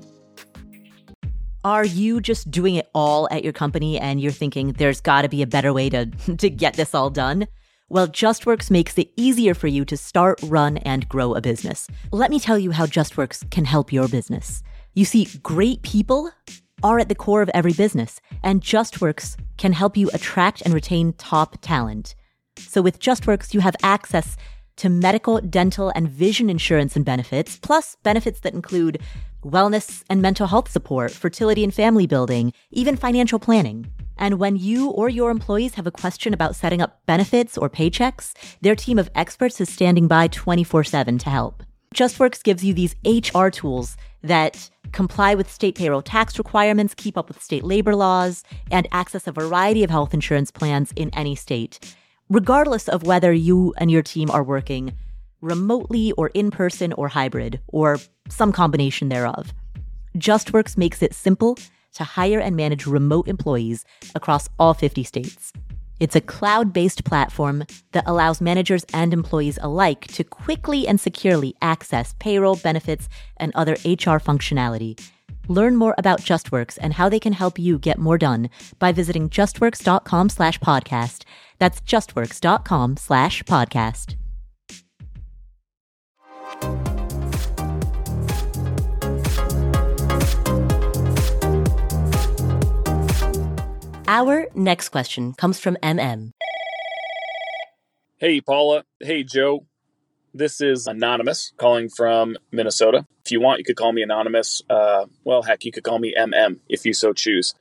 Are you just doing it all at your company and you're thinking there's got to be a better way to, to get this all done? Well, JustWorks makes it easier for you to start, run, and grow a business. Let me tell you how JustWorks can help your business. You see, great people are at the core of every business, and JustWorks can help you attract and retain top talent. So with JustWorks, you have access to medical, dental, and vision insurance and benefits, plus benefits that include wellness and mental health support, fertility and family building, even financial planning. And when you or your employees have a question about setting up benefits or paychecks, their team of experts is standing by 24 7 to help. JustWorks gives you these HR tools that comply with state payroll tax requirements, keep up with state labor laws, and access a variety of health insurance plans in any state regardless of whether you and your team are working remotely or in person or hybrid or some combination thereof. JustWorks makes it simple to hire and manage remote employees across all 50 states. It's a cloud based platform that allows managers and employees alike to quickly and securely access payroll, benefits, and other HR functionality. Learn more about JustWorks and how they can help you get more done by visiting justworks.com slash podcast that's justworks.com slash podcast. Our next question comes from MM. Hey, Paula. Hey, Joe. This is Anonymous calling from Minnesota. If you want, you could call me Anonymous. Uh, well, heck, you could call me MM if you so choose.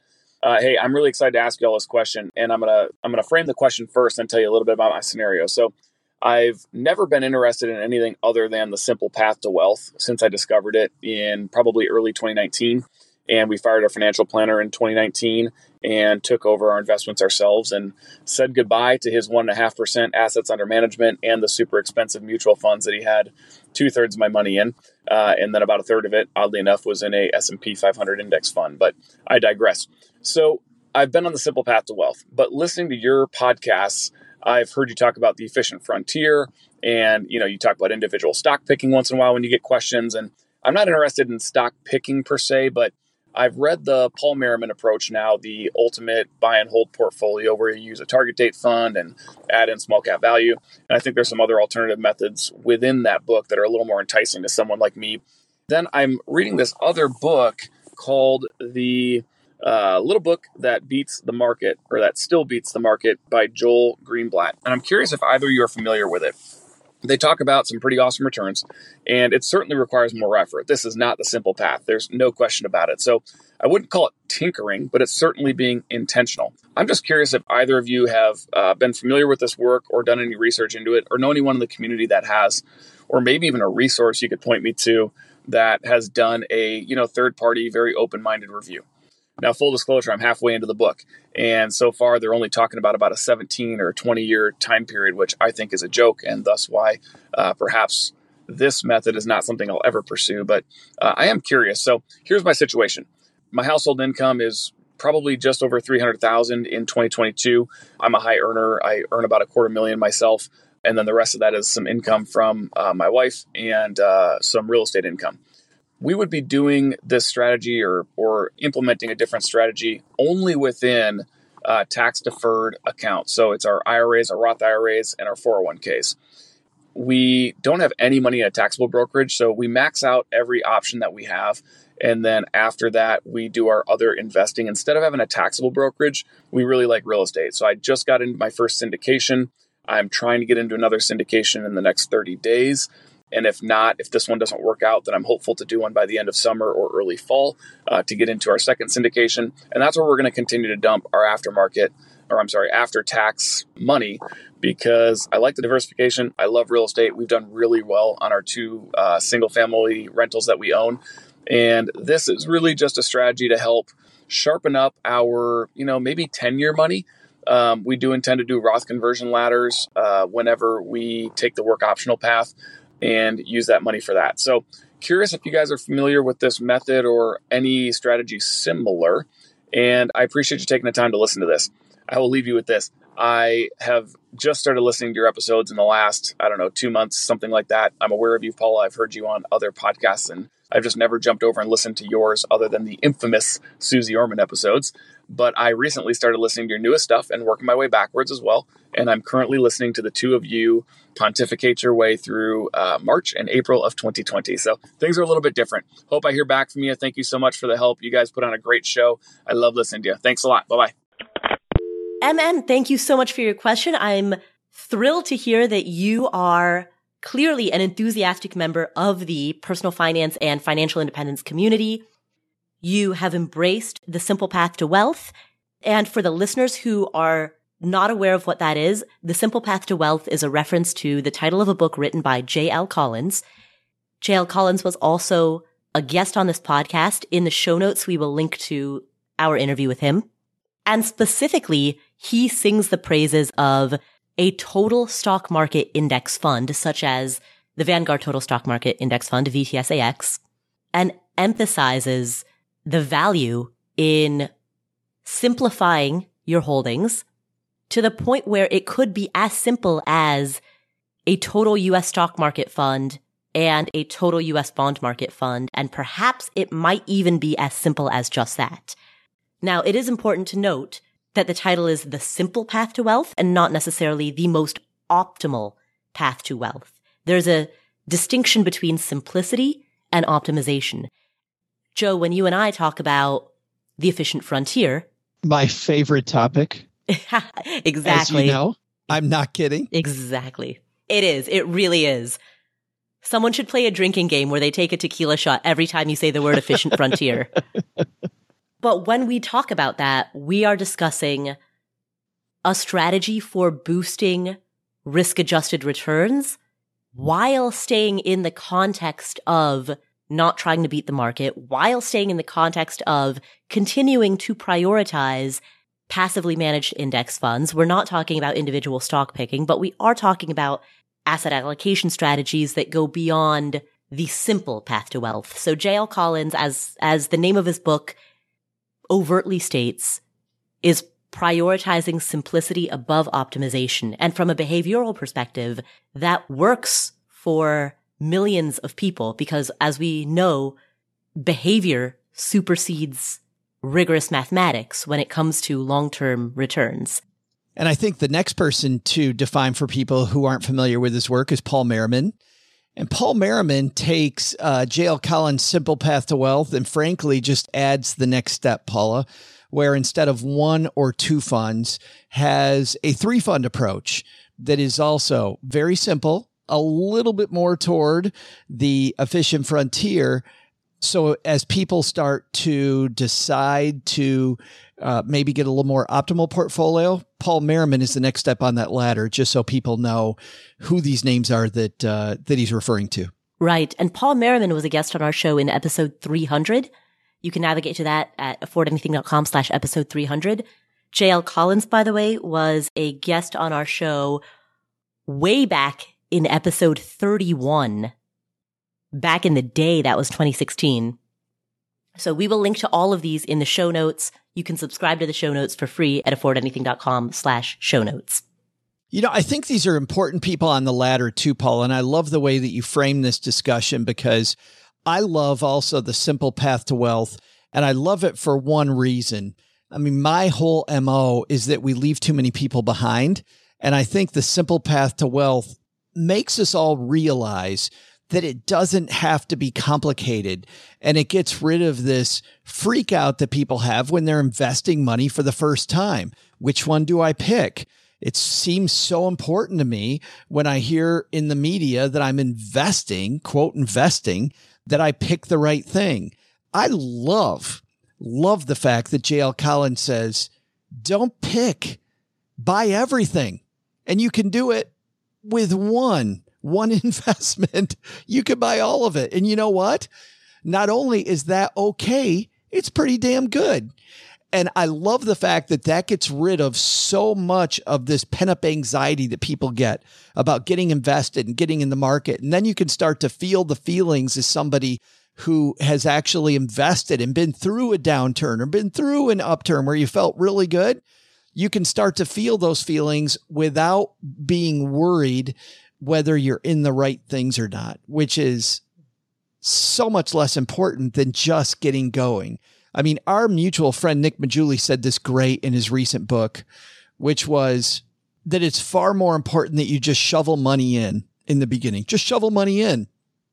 Uh, hey, I'm really excited to ask you all this question, and I'm gonna I'm gonna frame the question first and tell you a little bit about my scenario. So, I've never been interested in anything other than the simple path to wealth since I discovered it in probably early 2019, and we fired our financial planner in 2019 and took over our investments ourselves and said goodbye to his one and a half percent assets under management and the super expensive mutual funds that he had two thirds of my money in, uh, and then about a third of it, oddly enough, was in a S&P 500 index fund. But I digress. So I've been on the simple path to wealth, but listening to your podcasts, I've heard you talk about the efficient frontier, and you know you talk about individual stock picking once in a while when you get questions, and I'm not interested in stock picking per se, but I've read the Paul Merriman approach now, the ultimate buy and hold portfolio, where you use a target date fund and add in small cap value. And I think there's some other alternative methods within that book that are a little more enticing to someone like me. Then I'm reading this other book called The uh, Little Book That Beats the Market, or That Still Beats the Market by Joel Greenblatt. And I'm curious if either of you are familiar with it they talk about some pretty awesome returns, and it certainly requires more effort. This is not the simple path. There's no question about it. So I wouldn't call it tinkering, but it's certainly being intentional. I'm just curious if either of you have uh, been familiar with this work or done any research into it, or know anyone in the community that has, or maybe even a resource you could point me to that has done a you know third party, very open minded review. Now, full disclosure, I'm halfway into the book, and so far they're only talking about about a 17 or 20 year time period, which I think is a joke, and thus why uh, perhaps this method is not something I'll ever pursue. But uh, I am curious. So here's my situation: my household income is probably just over 300,000 in 2022. I'm a high earner. I earn about a quarter million myself, and then the rest of that is some income from uh, my wife and uh, some real estate income we would be doing this strategy or, or implementing a different strategy only within uh, tax deferred accounts. So it's our IRAs, our Roth IRAs, and our 401ks. We don't have any money in a taxable brokerage, so we max out every option that we have. And then after that, we do our other investing. Instead of having a taxable brokerage, we really like real estate. So I just got into my first syndication. I'm trying to get into another syndication in the next 30 days. And if not, if this one doesn't work out, then I'm hopeful to do one by the end of summer or early fall uh, to get into our second syndication. And that's where we're going to continue to dump our aftermarket, or I'm sorry, after tax money because I like the diversification. I love real estate. We've done really well on our two uh, single family rentals that we own. And this is really just a strategy to help sharpen up our, you know, maybe 10 year money. Um, we do intend to do Roth conversion ladders uh, whenever we take the work optional path and use that money for that. So, curious if you guys are familiar with this method or any strategy similar. And I appreciate you taking the time to listen to this. I will leave you with this. I have just started listening to your episodes in the last, I don't know, two months, something like that. I'm aware of you, Paula. I've heard you on other podcasts, and I've just never jumped over and listened to yours other than the infamous Susie Orman episodes. But I recently started listening to your newest stuff and working my way backwards as well. And I'm currently listening to the two of you pontificate your way through uh, March and April of 2020. So things are a little bit different. Hope I hear back from you. Thank you so much for the help. You guys put on a great show. I love listening to you. Thanks a lot. Bye bye. MN, thank you so much for your question. I'm thrilled to hear that you are clearly an enthusiastic member of the personal finance and financial independence community. You have embraced the simple path to wealth. And for the listeners who are not aware of what that is, The Simple Path to Wealth is a reference to the title of a book written by J.L. Collins. J.L. Collins was also a guest on this podcast. In the show notes, we will link to our interview with him. And specifically, he sings the praises of a total stock market index fund, such as the Vanguard Total Stock Market Index Fund, VTSAX, and emphasizes the value in simplifying your holdings to the point where it could be as simple as a total US stock market fund and a total US bond market fund. And perhaps it might even be as simple as just that. Now, it is important to note that the title is The Simple Path to Wealth and not necessarily the most optimal path to wealth. There's a distinction between simplicity and optimization. Joe, when you and I talk about the efficient frontier, my favorite topic. exactly. As you know, I'm not kidding. Exactly. It is. It really is. Someone should play a drinking game where they take a tequila shot every time you say the word efficient frontier. But when we talk about that, we are discussing a strategy for boosting risk adjusted returns while staying in the context of not trying to beat the market, while staying in the context of continuing to prioritize passively managed index funds. We're not talking about individual stock picking, but we are talking about asset allocation strategies that go beyond the simple path to wealth. So JL Collins, as, as the name of his book overtly states is prioritizing simplicity above optimization. And from a behavioral perspective, that works for millions of people because as we know, behavior supersedes rigorous mathematics when it comes to long-term returns. And I think the next person to define for people who aren't familiar with his work is Paul Merriman. And Paul Merriman takes uh, J.L. Collins' Simple Path to Wealth and frankly just adds the next step, Paula, where instead of one or two funds, has a three fund approach that is also very simple, a little bit more toward the efficient frontier. So as people start to decide to uh, maybe get a little more optimal portfolio, Paul Merriman is the next step on that ladder, just so people know who these names are that uh, that he's referring to. Right, and Paul Merriman was a guest on our show in episode 300. You can navigate to that at affordanything.com slash episode 300. JL Collins, by the way, was a guest on our show way back in episode 31. Back in the day, that was 2016. So we will link to all of these in the show notes. You can subscribe to the show notes for free at affordanything.com slash show notes. You know, I think these are important people on the ladder too, Paul. And I love the way that you frame this discussion because I love also the simple path to wealth. And I love it for one reason. I mean, my whole MO is that we leave too many people behind. And I think the simple path to wealth makes us all realize that it doesn't have to be complicated and it gets rid of this freak out that people have when they're investing money for the first time. Which one do I pick? It seems so important to me when I hear in the media that I'm investing, quote, investing, that I pick the right thing. I love, love the fact that JL Collins says, don't pick, buy everything. And you can do it with one, one investment. You can buy all of it. And you know what? Not only is that okay, it's pretty damn good. And I love the fact that that gets rid of so much of this pent up anxiety that people get about getting invested and getting in the market. And then you can start to feel the feelings as somebody who has actually invested and been through a downturn or been through an upturn where you felt really good. You can start to feel those feelings without being worried whether you're in the right things or not, which is so much less important than just getting going. I mean, our mutual friend Nick Maggiulli said this great in his recent book, which was that it's far more important that you just shovel money in in the beginning. Just shovel money in.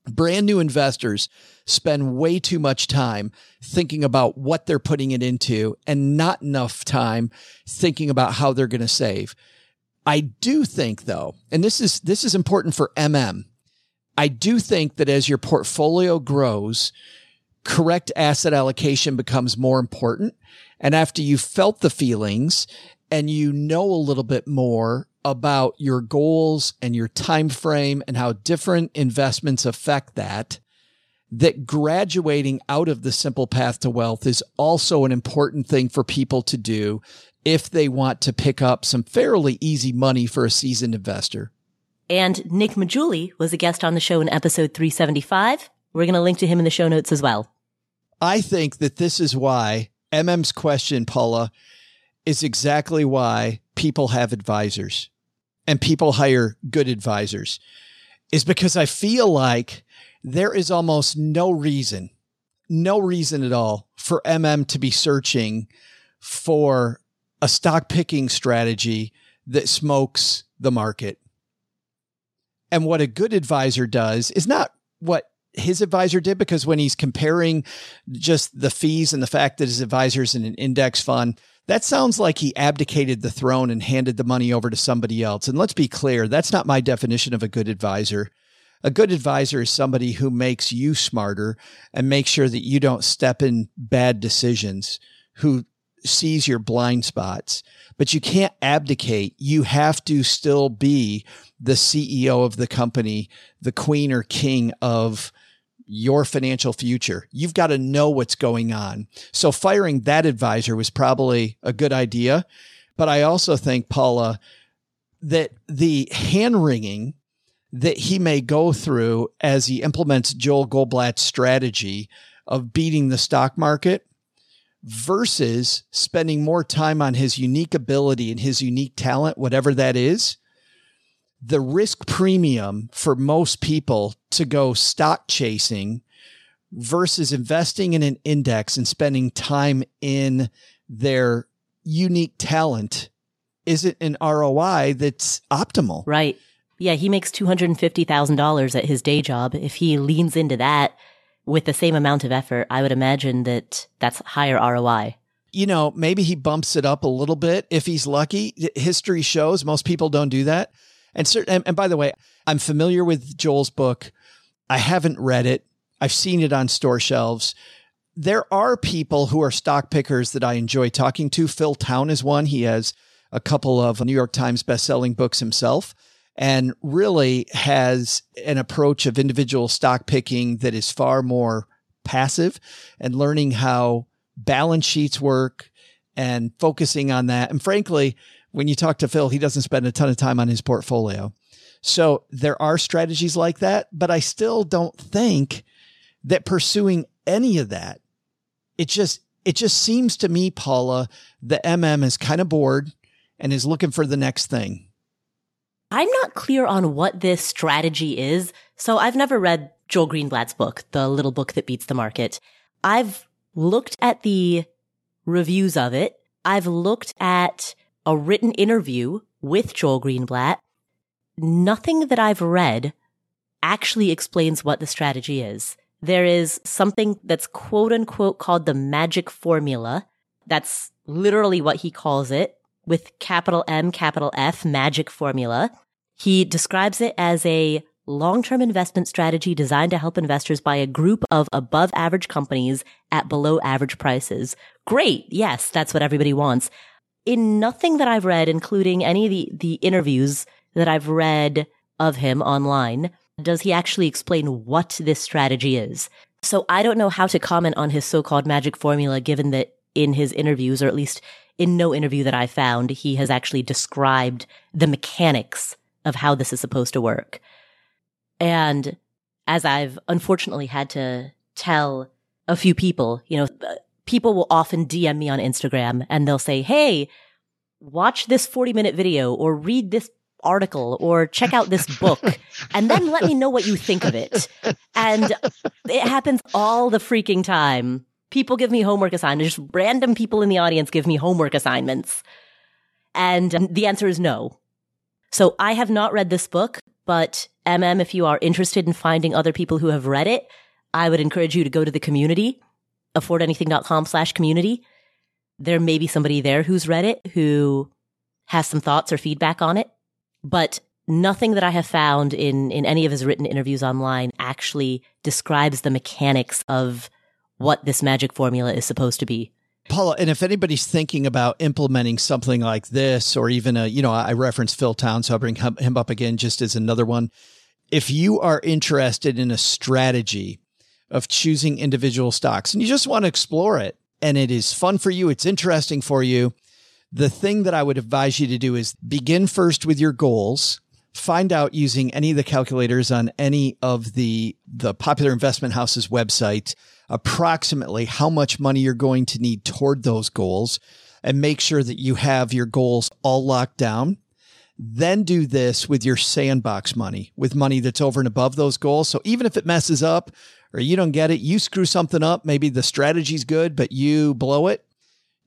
Brand new investors spend way too much time thinking about what they're putting it into and not enough time thinking about how they're going to save. I do think though, and this is this is important for MM. I do think that as your portfolio grows, correct asset allocation becomes more important. And after you felt the feelings and you know a little bit more about your goals and your time frame and how different investments affect that, that graduating out of the simple path to wealth is also an important thing for people to do if they want to pick up some fairly easy money for a seasoned investor. And Nick Maggiulli was a guest on the show in episode 375. We're going to link to him in the show notes as well. I think that this is why MM's question, Paula, is exactly why people have advisors and people hire good advisors is because I feel like there is almost no reason, no reason at all for MM to be searching for a stock picking strategy that smokes the market. And what a good advisor does is not what his advisor did because when he's comparing just the fees and the fact that his advisor is in an index fund, that sounds like he abdicated the throne and handed the money over to somebody else. And let's be clear, that's not my definition of a good advisor. A good advisor is somebody who makes you smarter and makes sure that you don't step in bad decisions, who sees your blind spots. But you can't abdicate. You have to still be the CEO of the company, the queen or king of your financial future. You've got to know what's going on. So firing that advisor was probably a good idea. But I also think, Paula, that the hand wringing that he may go through as he implements Joel Goldblatt's strategy of beating the stock market versus spending more time on his unique ability and his unique talent, whatever that is, the risk premium for most people to go stock chasing versus investing in an index and spending time in their unique talent isn't an ROI that's optimal. Right. Yeah, he makes $250,000 at his day job. If he leans into that with the same amount of effort, I would imagine that that's higher ROI. You know, maybe he bumps it up a little bit if he's lucky. History shows most people don't do that. And, certain, and by the way, I'm familiar with Joel's book. I haven't read it. I've seen it on store shelves. There are people who are stock pickers that I enjoy talking to. Phil Town is one. He has a couple of New York Times best-selling books himself and really has an approach of individual stock picking that is far more passive and learning how balance sheets work and focusing on that. And frankly, when you talk to Phil, he doesn't spend a ton of time on his portfolio. So there are strategies like that, but I still don't think that pursuing any of that, it just, it just seems to me, Paula, the MM is kind of bored and is looking for the next thing. I'm not clear on what this strategy is. So I've never read Joel Greenblatt's book, The Little Book That Beats the Market. I've looked at the reviews of it. I've looked at a written interview with Joel Greenblatt. Nothing that I've read actually explains what the strategy is. There is something that's quote unquote called the magic formula. That's literally what he calls it with capital M, capital F, magic formula. He describes it as a long-term investment strategy designed to help investors buy a group of above average companies at below average prices. Great. Yes, that's what everybody wants. In nothing that I've read, including any of the, the interviews that I've read of him online, does he actually explain what this strategy is. So I don't know how to comment on his so-called magic formula, given that in his interviews, or at least in no interview that I found, he has actually described the mechanics of how this is supposed to work. And as I've unfortunately had to tell a few people, you know, people will often DM me on Instagram and they'll say, Hey, watch this 40 minute video or read this article or check out this book and then let me know what you think of it. And it happens all the freaking time people give me homework assignments. Just random people in the audience give me homework assignments. And the answer is no. So I have not read this book, but MM, if you are interested in finding other people who have read it, I would encourage you to go to the community, affordanything.com slash community. There may be somebody there who's read it, who has some thoughts or feedback on it, but nothing that I have found in, in any of his written interviews online actually describes the mechanics of what this magic formula is supposed to be. Paula, and if anybody's thinking about implementing something like this, or even a, you know, I referenced Phil Town, so I'll bring him up again just as another one. If you are interested in a strategy of choosing individual stocks and you just want to explore it and it is fun for you, it's interesting for you, the thing that I would advise you to do is begin first with your goals. Find out using any of the calculators on any of the, the popular investment houses website approximately how much money you're going to need toward those goals and make sure that you have your goals all locked down. Then do this with your sandbox money, with money that's over and above those goals. So even if it messes up or you don't get it, you screw something up, maybe the strategy's good, but you blow it,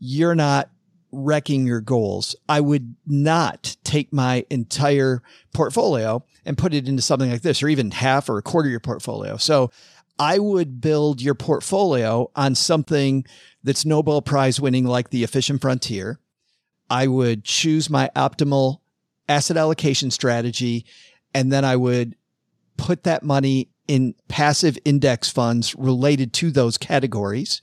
you're not wrecking your goals. I would not take my entire portfolio and put it into something like this, or even half or a quarter of your portfolio. So I would build your portfolio on something that's Nobel Prize winning, like the efficient frontier. I would choose my optimal asset allocation strategy, and then I would put that money in passive index funds related to those categories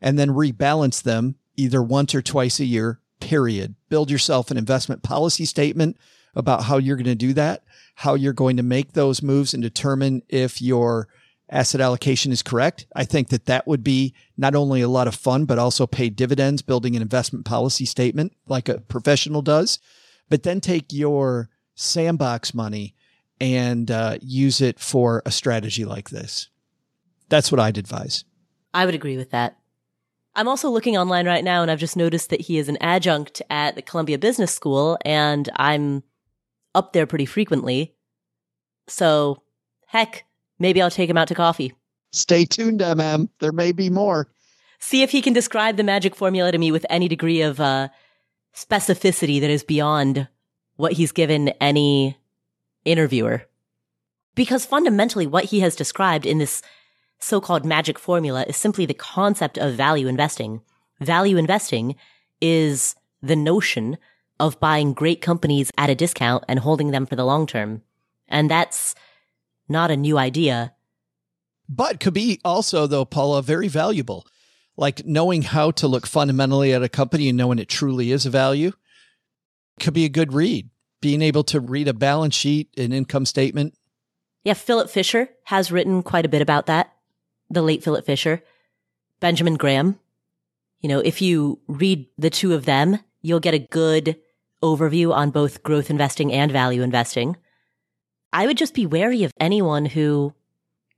and then rebalance them either once or twice a year, period. Build yourself an investment policy statement about how you're going to do that, how you're going to make those moves and determine if your asset allocation is correct. I think that that would be not only a lot of fun, but also pay dividends building an investment policy statement like a professional does. But then take your sandbox money and uh, use it for a strategy like this. That's what I'd advise. I would agree with that. I'm also looking online right now and I've just noticed that he is an adjunct at the Columbia Business School and I'm up there pretty frequently. So, heck, maybe I'll take him out to coffee. Stay tuned, MM. There may be more. See if he can describe the magic formula to me with any degree of uh, specificity that is beyond what he's given any interviewer. Because fundamentally, what he has described in this so-called magic formula is simply the concept of value investing. Value investing is the notion of buying great companies at a discount and holding them for the long term. And that's not a new idea. But could be also, though, Paula, very valuable. Like knowing how to look fundamentally at a company and knowing it truly is a value could be a good read. Being able to read a balance sheet, an income statement, yeah, Philip Fisher has written quite a bit about that. The late Philip Fisher, Benjamin Graham. You know, if you read the two of them, you'll get a good overview on both growth investing and value investing. I would just be wary of anyone who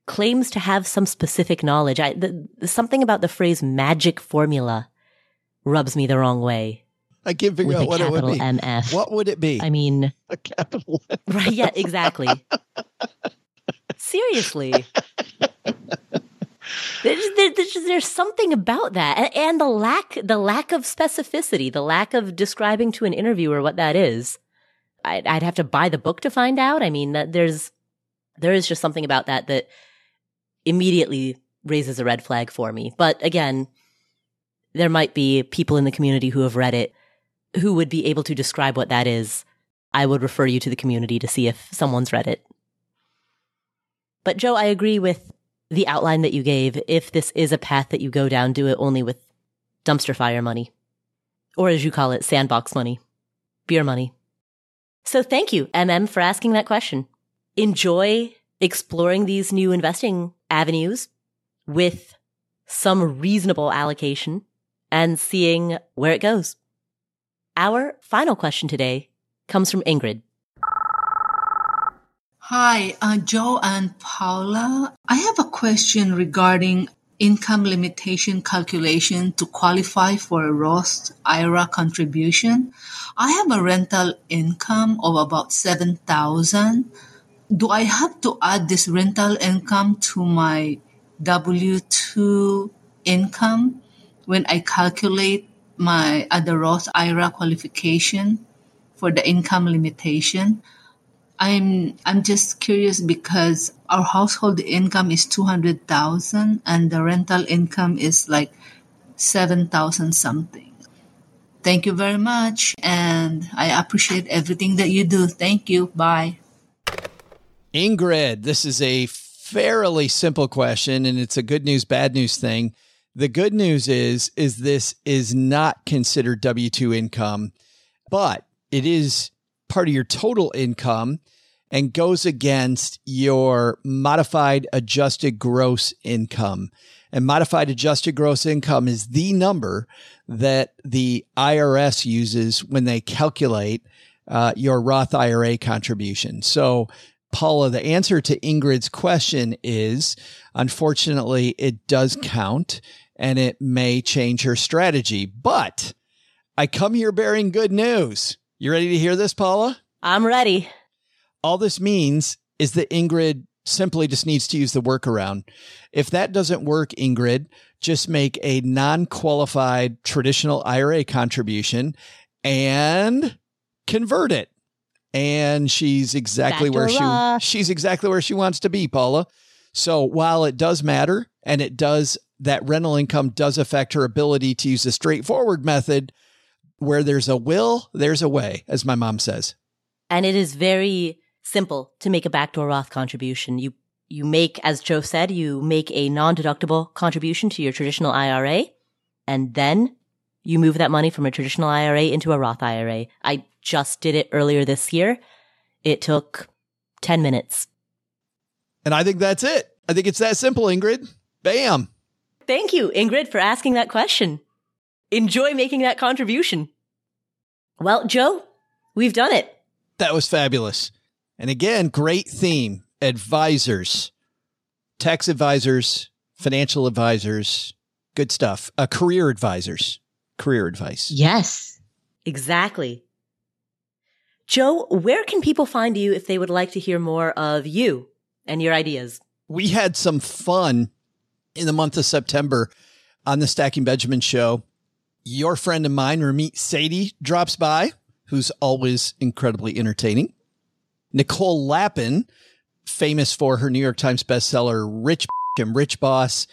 claims to have some specific knowledge. I, the, something about the phrase magic formula rubs me the wrong way. I can't figure out what it would be. MF. What would it be? I mean, a capital M. Right. Yeah, exactly. Seriously. There's, there's, there's, something about that and, the lack the lack of specificity the lack of describing to an interviewer what that is I'd, I'd have to buy the book to find out i mean that there's there is just something about that that immediately raises a red flag for me but again there might be people in the community who have read it who would be able to describe what that is i would refer you to the community to see if someone's read it but Joe, I agree with the outline that you gave. If this is a path that you go down, do it only with dumpster fire money. Or as you call it, sandbox money. Beer money. So thank you, MM, for asking that question. Enjoy exploring these new investing avenues with some reasonable allocation and seeing where it goes. Our final question today comes from Ingrid. Hi, uh, Joe and Paula. I have a question regarding income limitation calculation to qualify for a Roth IRA contribution. I have a rental income of about 7000 Do I have to add this rental income to my W-2 income when I calculate my other Roth IRA qualification for the income limitation? I'm I'm just curious because our household income is two hundred thousand and the rental income is like seven thousand something. Thank you very much and I appreciate everything that you do. Thank you. Bye. Ingrid, this is a fairly simple question and it's a good news bad news thing. The good news is is this is not considered W2 income, but it is part of your total income and goes against your modified adjusted gross income. And modified adjusted gross income is the number that the IRS uses when they calculate uh, your Roth IRA contribution. So, Paula, the answer to Ingrid's question is unfortunately, it does count and it may change her strategy. But I come here bearing good news. You ready to hear this, Paula? I'm ready. All this means is that Ingrid simply just needs to use the workaround. If that doesn't work, Ingrid, just make a non qualified traditional IRA contribution and convert it. And she's exactly where she she's exactly where she wants to be, Paula. So while it does matter and it does that rental income does affect her ability to use a straightforward method, where there's a will, there's a way, as my mom says. And it is very simple to make a backdoor Roth contribution. You you make, as Joe said, you make a non-deductible contribution to your traditional IRA, and then you move that money from a traditional IRA into a Roth IRA. I just did it earlier this year. It took 10 minutes. And I think that's it. I think it's that simple, Ingrid. Bam. Thank you, Ingrid, for asking that question. Enjoy making that contribution. Well, Joe, we've done it. That was fabulous. And again, great theme advisors, tax advisors, financial advisors, good stuff. Uh, career advisors, career advice. Yes, exactly. Joe, where can people find you if they would like to hear more of you and your ideas? We had some fun in the month of September on the Stacking Benjamin show. Your friend of mine, Ramit Sethi, drops by, who's always incredibly entertaining. Nicole Lapin, famous for her New York Times bestseller, Rich and Rich Boss.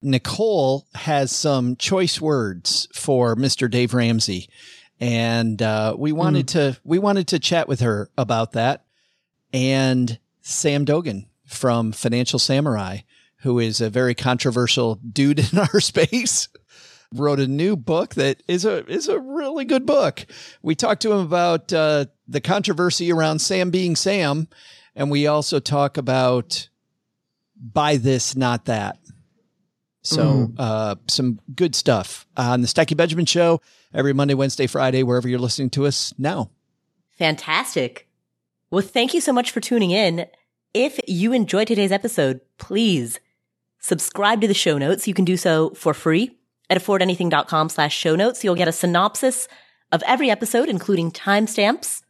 Nicole has some choice words for Mr. Dave Ramsey and uh, we wanted mm. to we wanted to chat with her about that. And Sam Dogen from Financial Samurai, who is a very controversial dude in our space, wrote a new book that is a is a really good book. We talked to him about uh, the controversy around Sam being Sam, and we also talk about buy this, not that. So, mm. uh, some good stuff on the Stacking Benjamin show every Monday, Wednesday, Friday, wherever you're listening to us now. Fantastic. Well, thank you so much for tuning in. If you enjoyed today's episode, please subscribe to the show notes. You can do so for free at affordanything.com slash show notes. You'll get a synopsis of every episode, including timestamps,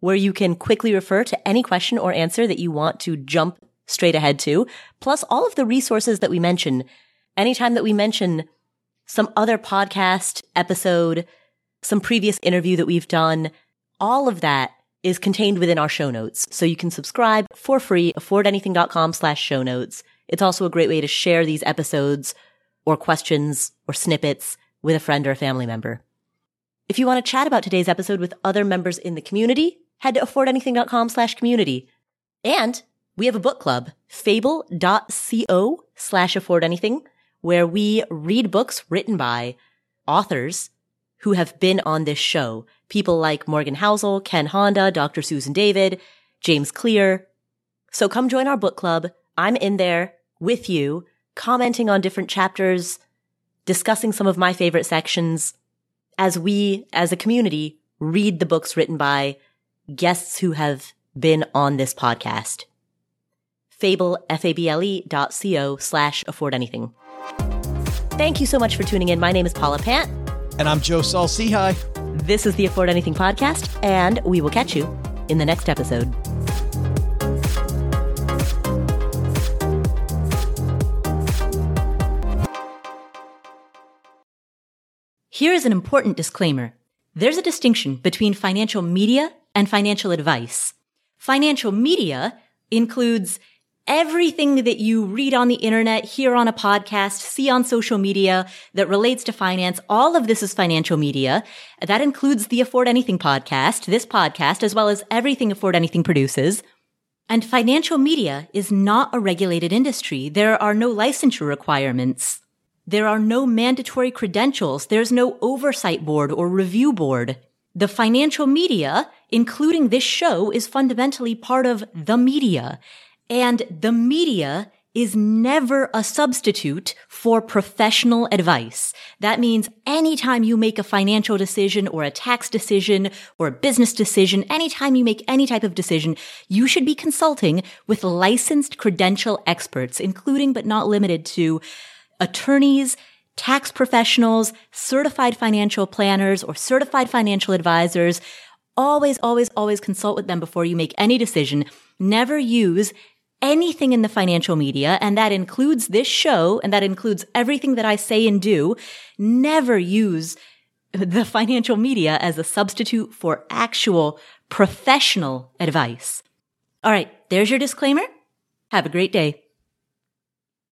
where you can quickly refer to any question or answer that you want to jump straight ahead to, plus all of the resources that we mention. Anytime that we mention some other podcast episode, some previous interview that we've done. All of that is contained within our show notes. So you can subscribe for free, affordanything.com slash show notes. It's also a great way to share these episodes or questions or snippets with a friend or a family member. If you want to chat about today's episode with other members in the community, head to affordanything.com slash community. And we have a book club, fable.co slash affordanything where we read books written by authors who have been on this show. People like Morgan Housel, Ken Honda, Dr. Susan David, James Clear. So come join our book club. I'm in there with you, commenting on different chapters, discussing some of my favorite sections as we, as a community, read the books written by guests who have been on this podcast. Fable, F-A-B-L-E dot C-O slash afford anything. Thank you so much for tuning in. My name is Paula Pant. And I'm Joe Saul-Sehy. This is the Afford Anything podcast, and we will catch you in the next episode. Here is an important disclaimer. There's a distinction between financial media and financial advice. Financial media includes everything that you read on the internet, hear on a podcast, see on social media that relates to finance, all of this is financial media. That includes the Afford Anything podcast, this podcast, as well as everything Afford Anything produces. And financial media is not a regulated industry. There are no licensure requirements. There are no mandatory credentials. There's no oversight board or review board. The financial media, including this show, is fundamentally part of the media. And the media is never a substitute for professional advice. That means anytime you make a financial decision or a tax decision or a business decision, anytime you make any type of decision, you should be consulting with licensed credential experts, including but not limited to attorneys, tax professionals, certified financial planners, or certified financial advisors. Always, always, always consult with them before you make any decision. Never use anything in the financial media, and that includes this show, and that includes everything that I say and do, never use the financial media as a substitute for actual professional advice. All right, there's your disclaimer. Have a great day.